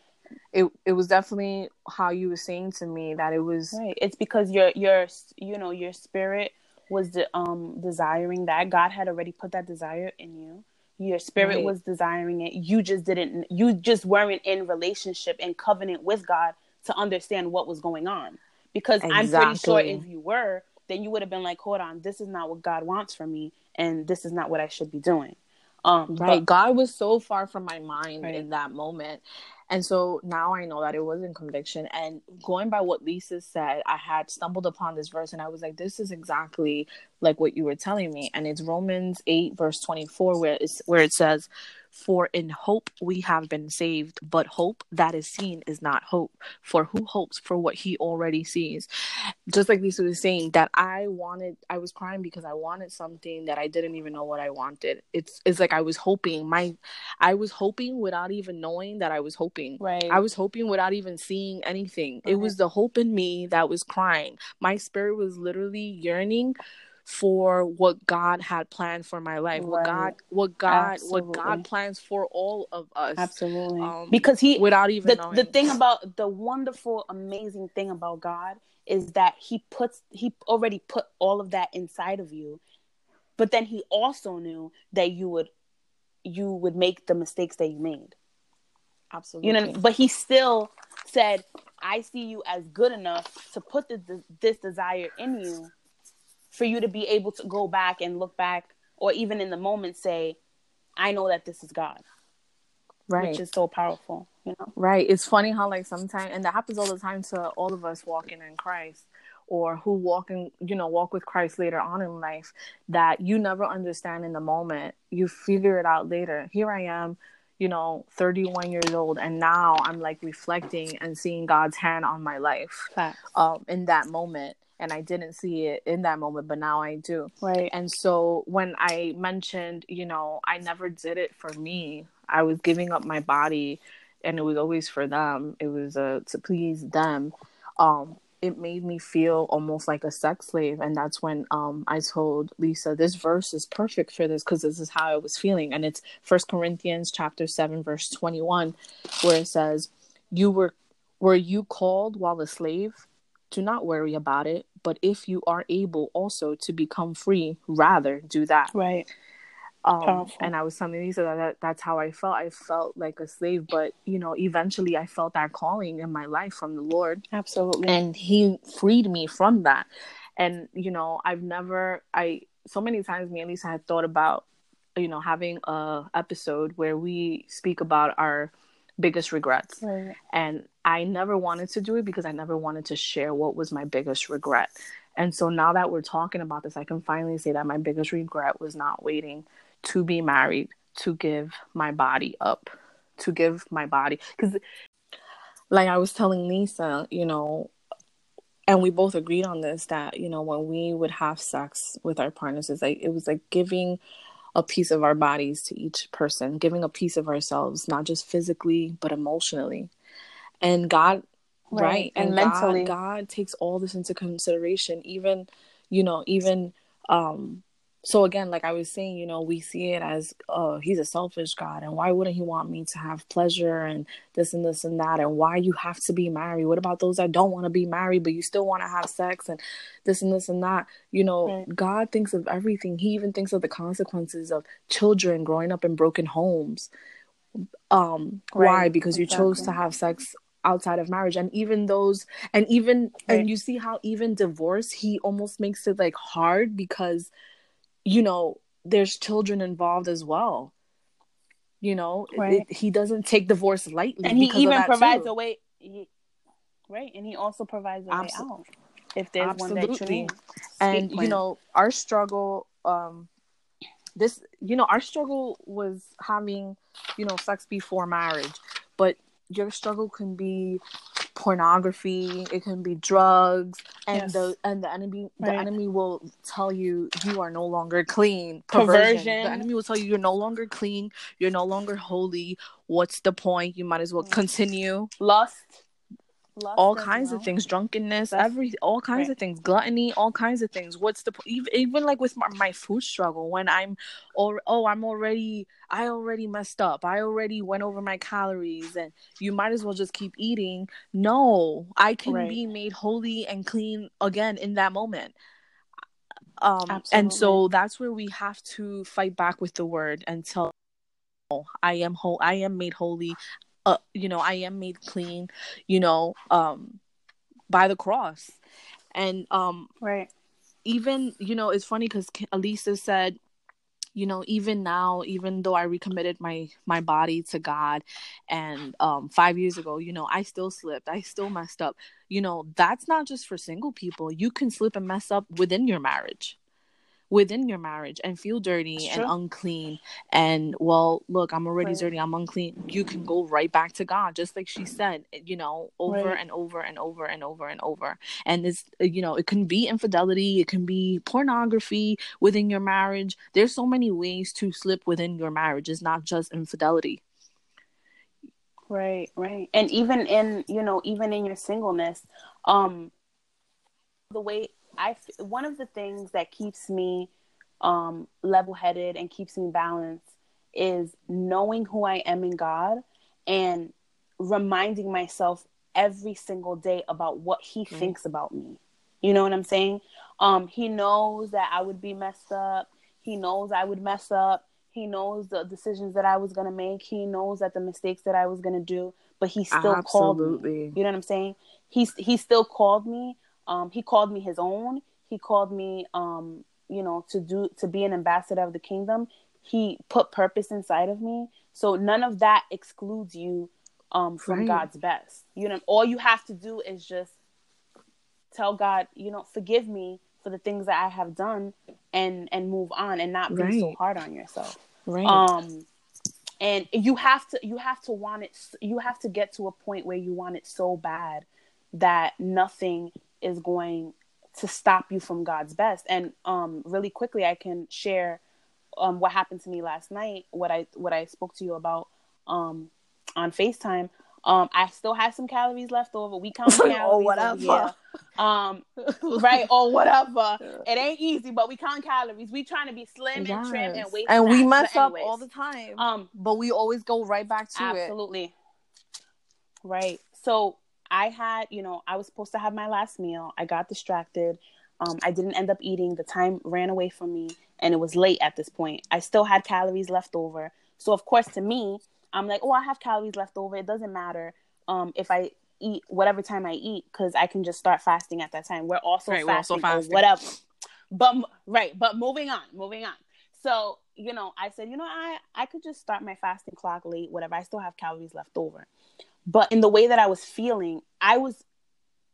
It, it was definitely how you were saying to me that it was right it's because your your you know your spirit was the um desiring that god had already put that desire in you your spirit Right. was desiring it you just didn't you just weren't in relationship and covenant with god to understand what was going on because i'm pretty sure if you were then you would have been like hold on this is not what god wants for me and this is not what i should be doing um Right. but- God was so far from my mind Right. in that moment. And so now I know that it wasn't conviction. And going by what Lisa said, I had stumbled upon this verse and I was like, this is exactly like what you were telling me. And it's Romans 8, verse 24, where, it's, where it says, For in hope we have been saved, but hope that is seen is not hope. For who hopes for what he already sees? just like Lisa was saying, that I wanted, I was crying because I wanted something that I didn't even know what I wanted. It's it's like I was hoping my, I was hoping without even knowing that I was hoping. right I was hoping without even seeing anything. It mm-hmm. was the hope in me that was crying. My spirit was literally yearning for what God had planned for my life. What God, what God, what God plans for all of us. absolutely um, because he Without even the, knowing. the thing about the wonderful amazing thing about god is that he puts he already put all of that inside of you but then he also knew that you would you would make the mistakes that you made Absolutely. you know but he still said i see you as good enough to put this, this desire in you for you to be able to go back and look back or even in the moment say i know that this is god right. which is so powerful you know Right. It's funny how like sometimes and that happens all the time to all of us walking in Christ or who walk in, you know, walk with Christ later on in life that you never understand in the moment. You figure it out later. Here I am, you know, 31 years old and now I'm like reflecting and seeing God's hand on my life um in that moment and I didn't see it in that moment but now I do. right And so when I mentioned, you know, I never did it for me. I was giving up my body and it was always for them. It was uh, to please them. Um it made me feel almost like a sex slave and that's when um I told Lisa this verse is perfect for this cuz this is how I was feeling and it's First Corinthians chapter 7 verse 21 where it says you were were you called while a slave do not worry about it but if you are able also to become free rather do that. Right. Um, and i was telling lisa that, that that's how i felt. I felt like a slave but you know eventually i felt that calling in my life from the lord. Absolutely. And he freed me from that. And you know i've never i so many times me and lisa had thought about you know having a episode where we speak about our biggest regrets. Right. And I never wanted to do it because I never wanted to share what was my biggest regret. And so now that we're talking about this, I can finally say that my biggest regret was not waiting to be married, to give my body up, to give my body. Because, like I was telling Lisa, you know, and we both agreed on this that, you know, when we would have sex with our partners, it's like, it was like giving a piece of our bodies to each person, giving a piece of ourselves, not just physically, but emotionally and God, right, Right, and and, mentally. God, God takes all this into consideration. Even, you know, even um. So again, like I was saying, you know, we see it as, oh, he's a selfish God, and why wouldn't he want me to have pleasure and this and this and that, and why you have to be married? What about those that don't want to be married but you still want to have sex and this and this and that? You know, Right. God thinks of everything. He even thinks of the consequences of children growing up in broken homes. Um, why? Right, Because you chose to have sex outside of marriage and even those and even Right. and you see how even divorce he almost makes it like hard because you know there's children involved as well you know Right. it- he doesn't take divorce lightly and he even provides too. a way he, right and he also provides a way out if there's one that you Absolutely. need and you know our struggle um this you know our struggle was having you know sex before marriage but your struggle can be pornography it can be drugs and Yes. the and the enemy the enemy will tell you you are no longer clean perversion. Perversion. the enemy will tell you you're no longer clean you're no longer holy what's the point you might as well Mm. continue lust, lust all kinds of things drunkenness That's- every all kinds right. of things gluttony all kinds of things. What's the even, even like with my, my food struggle when i'm or oh i'm already i already messed up. I already went over my calories and you might as well just keep eating. No i can Right. be made holy and clean again in that moment. Um and so that's where we have to fight back with the word and tell "No, i am whole i am made holy uh, you know i am made clean you know um by the cross. And um right. even you know it's funny because elisa said you know even now even though i recommitted my my body to god and um five years ago you know i still slipped i still messed up. You know that's not just for single people. You can slip and mess up within your marriage within your marriage and feel dirty and unclean and well look i'm already Right. dirty i'm unclean you can go right back to god just like she said you know over Right. and over and over and over and over and it's you know it can be infidelity it can be pornography within your marriage there's so many ways to slip within your marriage it's not just infidelity Right, right. And even in, you know, even in your singleness, um the way I one of the things that keeps me um level-headed and keeps me balanced is knowing who I am in God and reminding myself every single day about what he Right. thinks about me. You know what I'm saying? Um he knows that I would be messed up. He knows I would mess up. He knows the decisions that I was going to make. He knows that the mistakes that I was going to do, but he still called me. You know what I'm saying? He's he still called me. Um, he called me his own. He called me, um, you know, to do to be an ambassador of the kingdom. He put purpose inside of me. So none of that excludes you um, from Right. God's best. You know, all you have to do is just tell God, you know, forgive me for the things that I have done, and and move on, and not be so hard on yourself right um and you have to you have to want it you have to get to a point where you want it so bad that nothing is going to stop you from God's best. And um really quickly I can share um what happened to me last night what I what I spoke to you about um on FaceTime. Um I still have some calories left over. We count calories over whatever. here. um right. Or whatever it ain't easy but we count calories. We trying to be slim and trim and weight and we mess But up all the time um but we always go right back to it. absolutely. Right. So i had you know i was supposed to have my last meal. I got distracted. Um, i didn't end up eating. The time ran away from me and it was late at this point. I still had calories left over. So of course to me i'm like oh i have calories left over. It doesn't matter um, if i eat whatever time i eat because i can just start fasting at that time. We're also Right, we're also fasting, fasting. or whatever. But right but moving on moving on. So you know i said you know i i could just start my fasting clock late whatever. I still have calories left over but in the way that i was feeling i was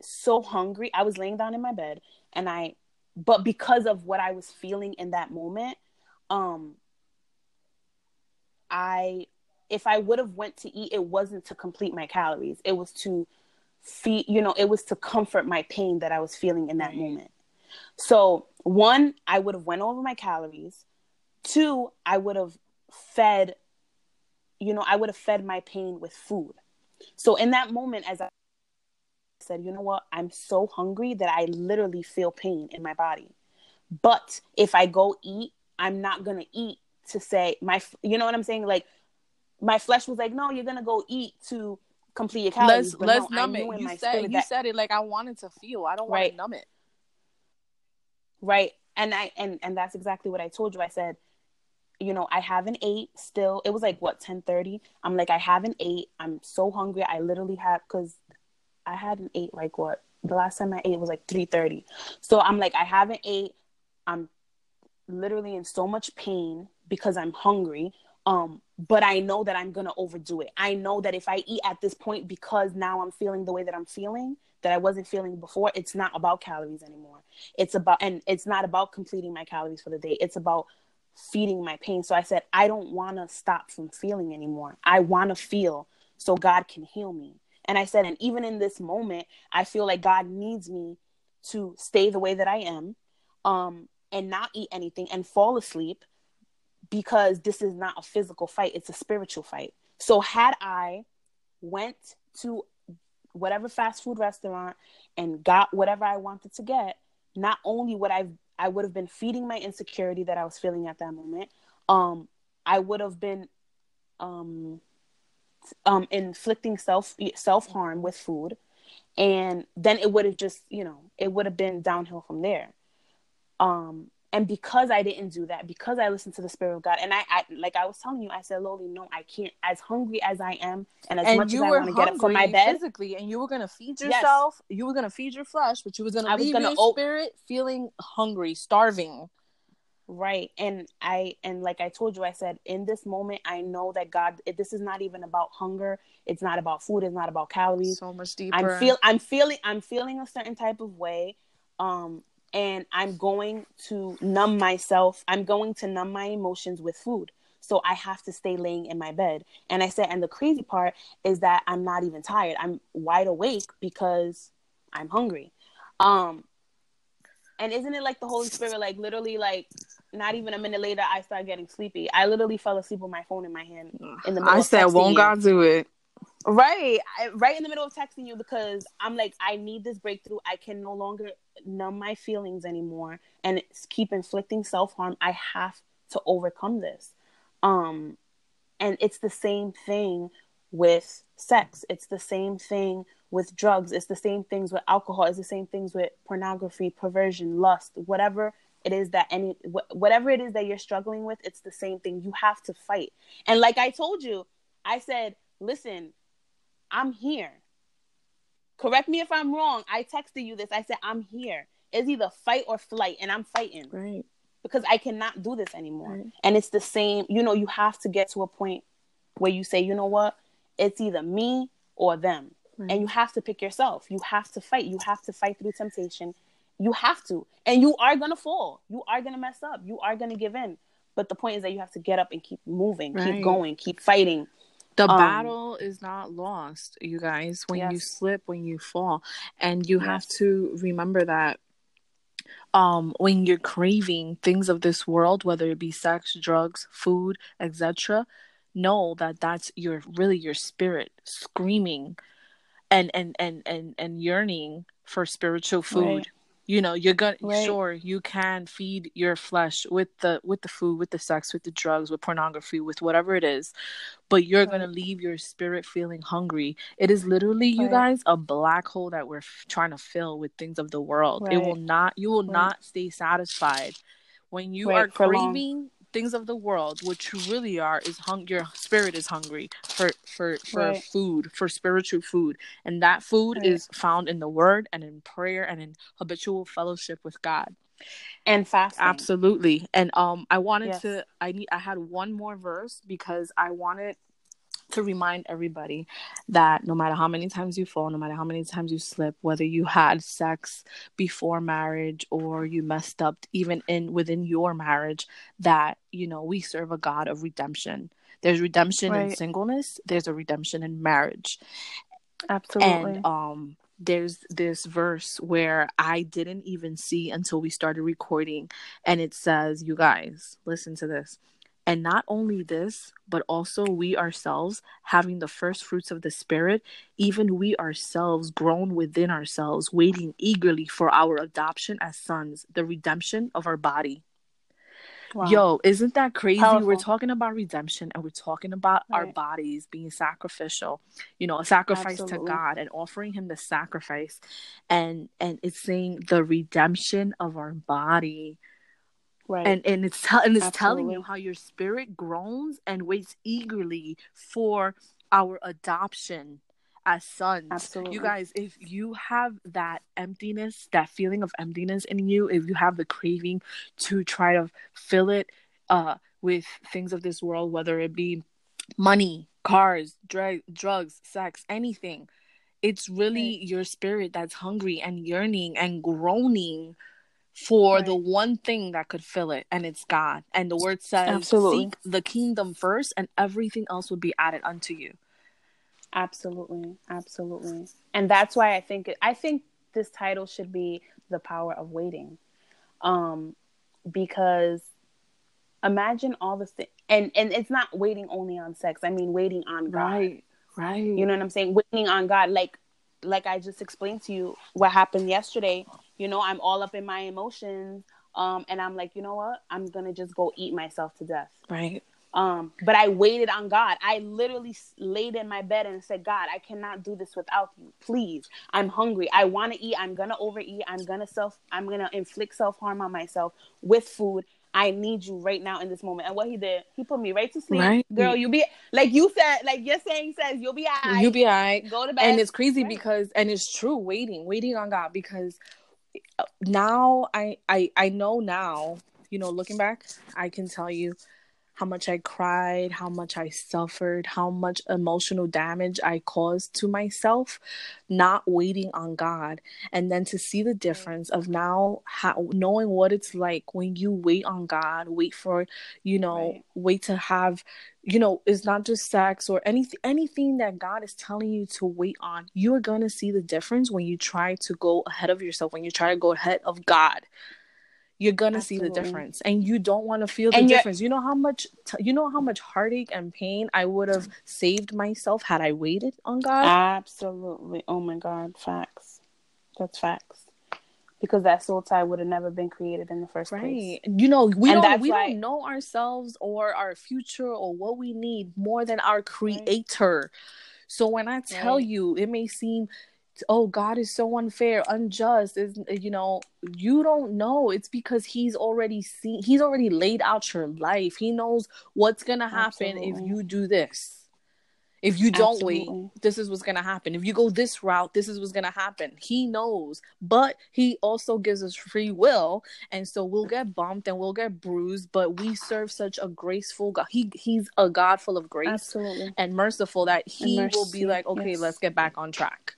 so hungry. I was laying down in my bed and i but because of what i was feeling in that moment um i if i would have went to eat it wasn't to complete my calories. It was to feed you know it was to comfort my pain that i was feeling in that Right. moment. So one i would have went over my calories. Two i would have fed you know i would have fed my pain with food so in that moment as i said you know what? I'm so hungry that i literally feel pain in my body. But if i go eat i'm not going to eat to say my you know what i'm saying? Like my flesh was like no you're going to go eat to complete your calories. Let's let's no, numb it. you said you that- said it like i wanted to feel. I don't want Right. to numb it. Right. And i and and that's exactly what i told you. I said you know, I haven't ate still. It was like what, 10:30. I'm like I haven't ate. I'm so hungry. I literally have cuz I hadn't ate like what? The last time I ate was like 3:30. So I'm like I haven't ate. I'm literally in so much pain because I'm hungry. Um, but I know that I'm gonna overdo it. I know that if I eat at this point because now I'm feeling the way that I'm feeling, that I wasn't feeling before, it's not about calories anymore. It's about and it's not about completing my calories for the day. It's about feeding my pain. So I said, I don't wanna stop from feeling anymore. I wanna feel so God can heal me. And I said, and even in this moment, I feel like God needs me to stay the way that I am, um, and not eat anything and fall asleep because this is not a physical fight it's a spiritual fight so had i went to whatever fast food restaurant and got whatever i wanted to get not only would i i would have been feeding my insecurity that i was feeling at that moment. Um i would have been um um inflicting self self harm with food. And then it would have just you know it would have been downhill from there. Um and because I didn't do that, because I listened to the Spirit of God, and I, I like I was telling you, I said, Loli, no, I can't. As hungry as I am, and as and much as I want to get up from my bed, physically, and you were gonna feed yourself, yes. you were gonna feed your flesh, but you was gonna I leave was gonna your op- spirit feeling hungry, starving. Right, and I and like I told you, I said in this moment, I know that God. This is not even about hunger. It's not about food. It's not about calories. So much deeper. I'm feel. I'm feeling. I'm feeling a certain type of way. Um, and I'm going to numb myself. I'm going to numb my emotions with food. So I have to stay laying in my bed. And I said, and the crazy part is that I'm not even tired. I'm wide awake because I'm hungry. Um, and isn't it like the Holy Spirit, like literally, like not even a minute later, I start getting sleepy. I literally fell asleep with my phone in my hand in the middle. I said, "Won't God do it?" Right, I, right in the middle of texting you because I'm like, I need this breakthrough. I can no longer numb my feelings anymore and keep inflicting self harm. I have to overcome this. Um, and it's the same thing with sex. It's the same thing with drugs. It's the same things with alcohol. It's the same things with pornography, perversion, lust, whatever it is that any whatever it is that you're struggling with. It's the same thing. You have to fight. And like I told you, I said, listen I'm here. Correct me if I'm wrong. I texted you this. I said, I'm here. It's either fight or flight, and I'm fighting. Right. Because I cannot do this anymore. Right. And it's the same, you know, you have to get to a point where you say, you know what? It's either me or them. Right. And you have to pick yourself. You have to fight. You have to fight through temptation. You have to. And you are going to fall. You are going to mess up. You are going to give in. But the point is that you have to get up and keep moving, right. keep going, keep fighting the um, battle is not lost you guys when yes. you slip when you fall and you yes. have to remember that um when you're craving things of this world whether it be sex drugs food etc know that that's your really your spirit screaming and and and and, and yearning for spiritual food right you know you're gonna right. sure you can feed your flesh with the with the food with the sex with the drugs with pornography with whatever it is but you're right. gonna leave your spirit feeling hungry it is literally right. you guys a black hole that we're f- trying to fill with things of the world it will not you will not stay satisfied when you are craving things of the world, what you really are is hung. Your spirit is hungry for for for right. food, for spiritual food, and that food right. is found in the Word and in prayer and in habitual fellowship with God and fasting. Absolutely. And um, I wanted yes. to. I need. I had one more verse because I wanted to remind everybody that no matter how many times you fall, no matter how many times you slip, whether you had sex before marriage or you messed up even in within your marriage, that you know we serve a God of redemption. There's redemption right. in singleness. There's a redemption in marriage. Absolutely. And um, there's this verse where I didn't even see until we started recording, and it says, "You guys, listen to this." And not only this, but also we ourselves having the first fruits of the Spirit, even we ourselves groan within ourselves, waiting eagerly for our adoption as sons, the redemption of our body. Wow. Yo, isn't that crazy? Powerful. We're talking about redemption and we're talking about right. our bodies being sacrificial, you know, a sacrifice Absolutely. to God and offering him the sacrifice. And and it's saying the redemption of our body Right. And and it's te- and it's Absolutely. telling you how your spirit groans and waits eagerly for our adoption as sons. Absolutely. You guys, if you have that emptiness, that feeling of emptiness in you, if you have the craving to try to fill it uh with things of this world, whether it be money, cars, drug, drugs, sex, anything, it's really right. your spirit that's hungry and yearning and groaning for right. the one thing that could fill it, and it's God. And the word says, Absolutely. Seek the kingdom first, and everything else will be added unto you. Absolutely. Absolutely. And that's why I think I think this title should be The Power of Waiting. Um, because imagine all the things and and it's not waiting only on sex i mean waiting on god right right you know what i'm saying waiting on god like like i just explained to you what happened yesterday you know i'm all up in my emotions um and i'm like you know what i'm gonna just go eat myself to death right um but i waited on god i literally laid in my bed and said god i cannot do this without you please i'm hungry i want to eat i'm gonna overeat i'm gonna self i'm gonna inflict self-harm on myself with food I need you right now in this moment. And what he did, he put me right to sleep. Right. Girl, you be like you said, like your saying says, you'll be all right. You'll be all right. Go to bed. And it's crazy right. because and it's true, waiting, waiting on God because now I I I know now, you know, looking back, I can tell you how much I cried, how much I suffered, how much emotional damage I caused to myself, not waiting on God. And then to see the difference of now how, knowing what it's like when you wait on God, wait for, you know, right. wait to have, you know, it's not just sex or anything anything that God is telling you to wait on. You are going to see the difference when you try to go ahead of yourself, when you try to go ahead of God you're gonna Absolutely. see the difference and you don't want to feel the and difference you know how much t- you know how much heartache and pain i would have saved myself had i waited on god Absolutely. Oh my God. Facts. That's facts. Because that soul tie would have never been created in the first right. place. You know, we and don't we why... don't know ourselves or our future or what we need more than our creator. Right. So when I tell right. you, it may seem oh god is so unfair unjust is you know you don't know it's because he's already seen he's already laid out your life he knows what's gonna happen Absolutely. if you do this if you don't Absolutely. wait this is what's gonna happen if you go this route this is what's gonna happen he knows but he also gives us free will and so we'll get bumped and we'll get bruised but we serve such a graceful god he he's a god full of grace Absolutely. and merciful that he will be like okay yes. let's get back on track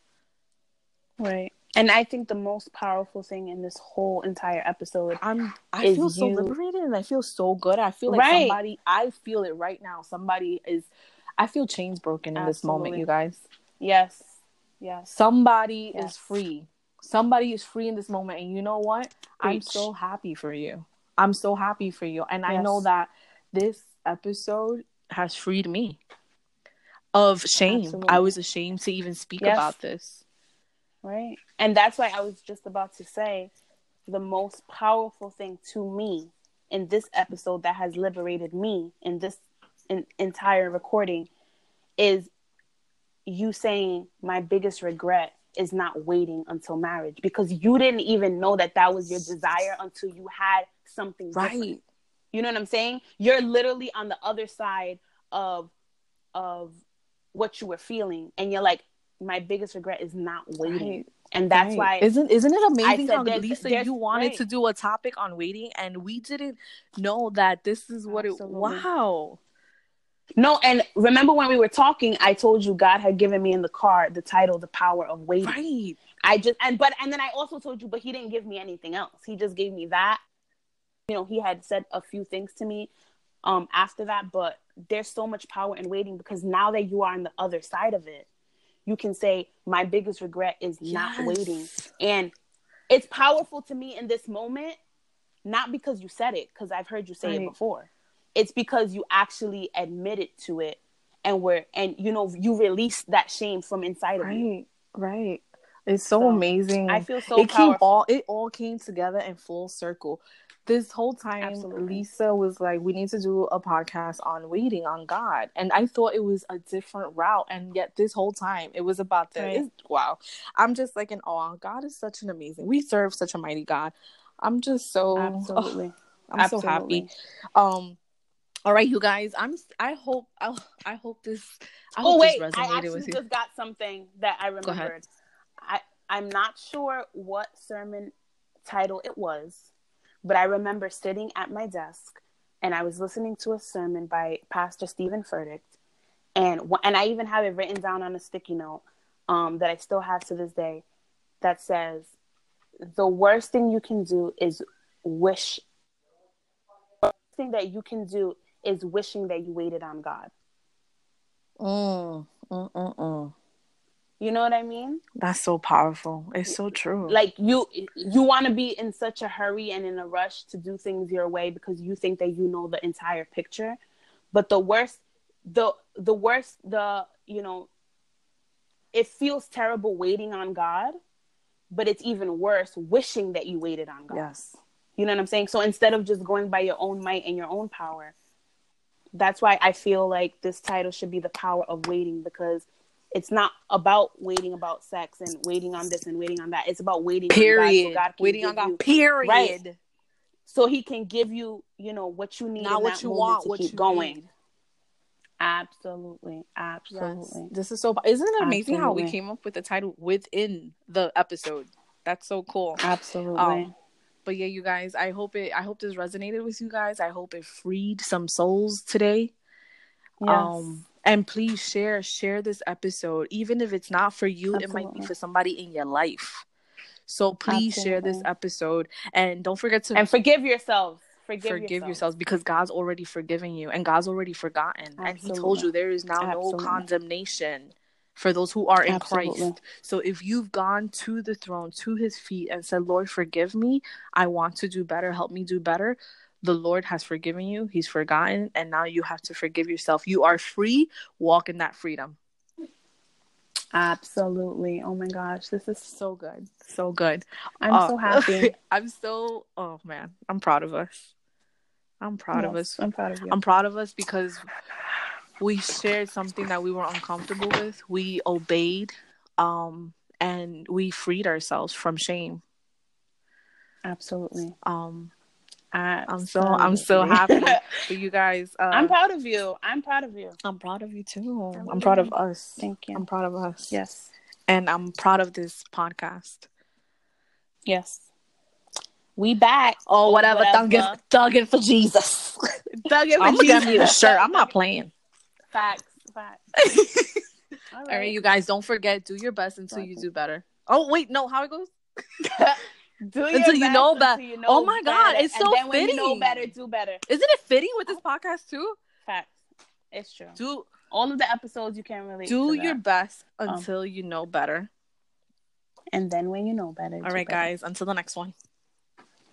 Right. And I think the most powerful thing in this whole entire episode I'm I feel so liberated and I feel so good. I feel like right. somebody I feel it right now. Somebody is I feel chains broken in Absolutely. this moment, you guys. Yes. Yes. Somebody yes. is free. Somebody is free in this moment. And you know what? Preach. I'm so happy for you. I'm so happy for you. And yes. I know that this episode has freed me of shame. Absolutely. I was ashamed to even speak yes. about this. Right. And that's why I was just about to say the most powerful thing to me in this episode that has liberated me in this in, entire recording is you saying my biggest regret is not waiting until marriage because you didn't even know that that was your desire until you had something right different. you know what i'm saying you're literally on the other side of of what you were feeling and you're like my biggest regret is not waiting. Right. And that's right. why isn't isn't it amazing how Lisa there's, you wanted right. to do a topic on waiting and we didn't know that this is what Absolutely. it wow. No, and remember when we were talking, I told you God had given me in the car the title "The Power of Waiting." Right. I just and but and then I also told you, but He didn't give me anything else. He just gave me that. You know, He had said a few things to me um after that, but there's so much power in waiting because now that you are on the other side of it, you can say my biggest regret is yes. not waiting and it's powerful to me in this moment not because you said it because i've heard you say right. it before it's because you actually admitted to it and were and you know you released that shame from inside right, of you right it's so, so, amazing i feel so it powerful. came all it all came together in full circle this whole time Absolutely. Lisa was like, we need to do a podcast on waiting on God. And I thought it was a different route. And yet this whole time it was about this. Right. Wow. I'm just like in awe. God is such an amazing. We serve such a mighty God. I'm just so Absolutely. Oh, I'm Absolutely. so happy. Um, all right, you guys. I'm. I hope. I, I hope this. I oh hope wait, this I actually just got something that I remembered. I I'm not sure what sermon title it was, but I remember sitting at my desk and I was listening to a sermon by Pastor Steven Furtick, and and I even have it written down on a sticky note um, that I still have to this day that says the worst thing you can do is wish the worst thing that you can do is wishing that you waited on God. Mm, mm, mm, mm. You know what I mean? That's so powerful. It's so true. Like you you want to be in such a hurry and in a rush to do things your way because you think that you know the entire picture. But the worst the the worst the you know it feels terrible waiting on God, but it's even worse wishing that you waited on God. Yes. You know what I'm saying? So instead of just going by your own might and your own power, that's why I feel like this title should be the power of waiting because it's not about waiting about sex and waiting on this and waiting on that. It's about waiting period. on God. So God waiting on God. You, period. Right? So He can give you, you know, what you need. Not what you want. To what keep you going. Need. Absolutely, absolutely. Yes. This is so. Isn't it amazing absolutely. how we came up with the title within the episode? That's so cool. Absolutely. Um, but yeah, you guys, I hope it. I hope this resonated with you guys. I hope it freed some souls today. Yes. Um, and please share share this episode even if it's not for you Absolutely. it might be for somebody in your life so please Absolutely. share this episode and don't forget to and forgive yourselves forgive, forgive yourself. yourselves because god's already forgiven you and god's already forgotten Absolutely. and he told you there is now no condemnation for those who are in Absolutely. Christ. So if you've gone to the throne, to his feet, and said, Lord, forgive me, I want to do better, help me do better, the Lord has forgiven you, He's forgotten, and now you have to forgive yourself. You are free, walk in that freedom. Absolutely. Oh my gosh, this is so good. So good. I'm uh, so happy. I'm so oh man, I'm proud of us. I'm proud yes, of us. I'm proud of you. I'm proud of us because we shared something that we were uncomfortable with. We obeyed um and we freed ourselves from shame. Absolutely. Um I'm so I'm so happy for you guys. Uh, I'm proud of you. I'm proud of you. I'm proud of you too. I'm proud of us. Thank you. I'm proud of us. Yes. And I'm proud of this podcast. Yes. We back. Oh, whatever. whatever. Thugging, for Jesus. thugging for I'm Jesus. I'm gonna a shirt. I'm not playing. Facts. Facts. All, right. All right, you guys. Don't forget. Do your best until you do better. Oh wait, no. How it goes? Do until you know better. You know oh my god, it's so and then fitting. When you know better, do better. Isn't it fitting with this podcast too? Facts. It's true. Do all of the episodes you can't relate. Do your best um, until um, you know better. And then when you know better. All right, better. guys. Until the next one.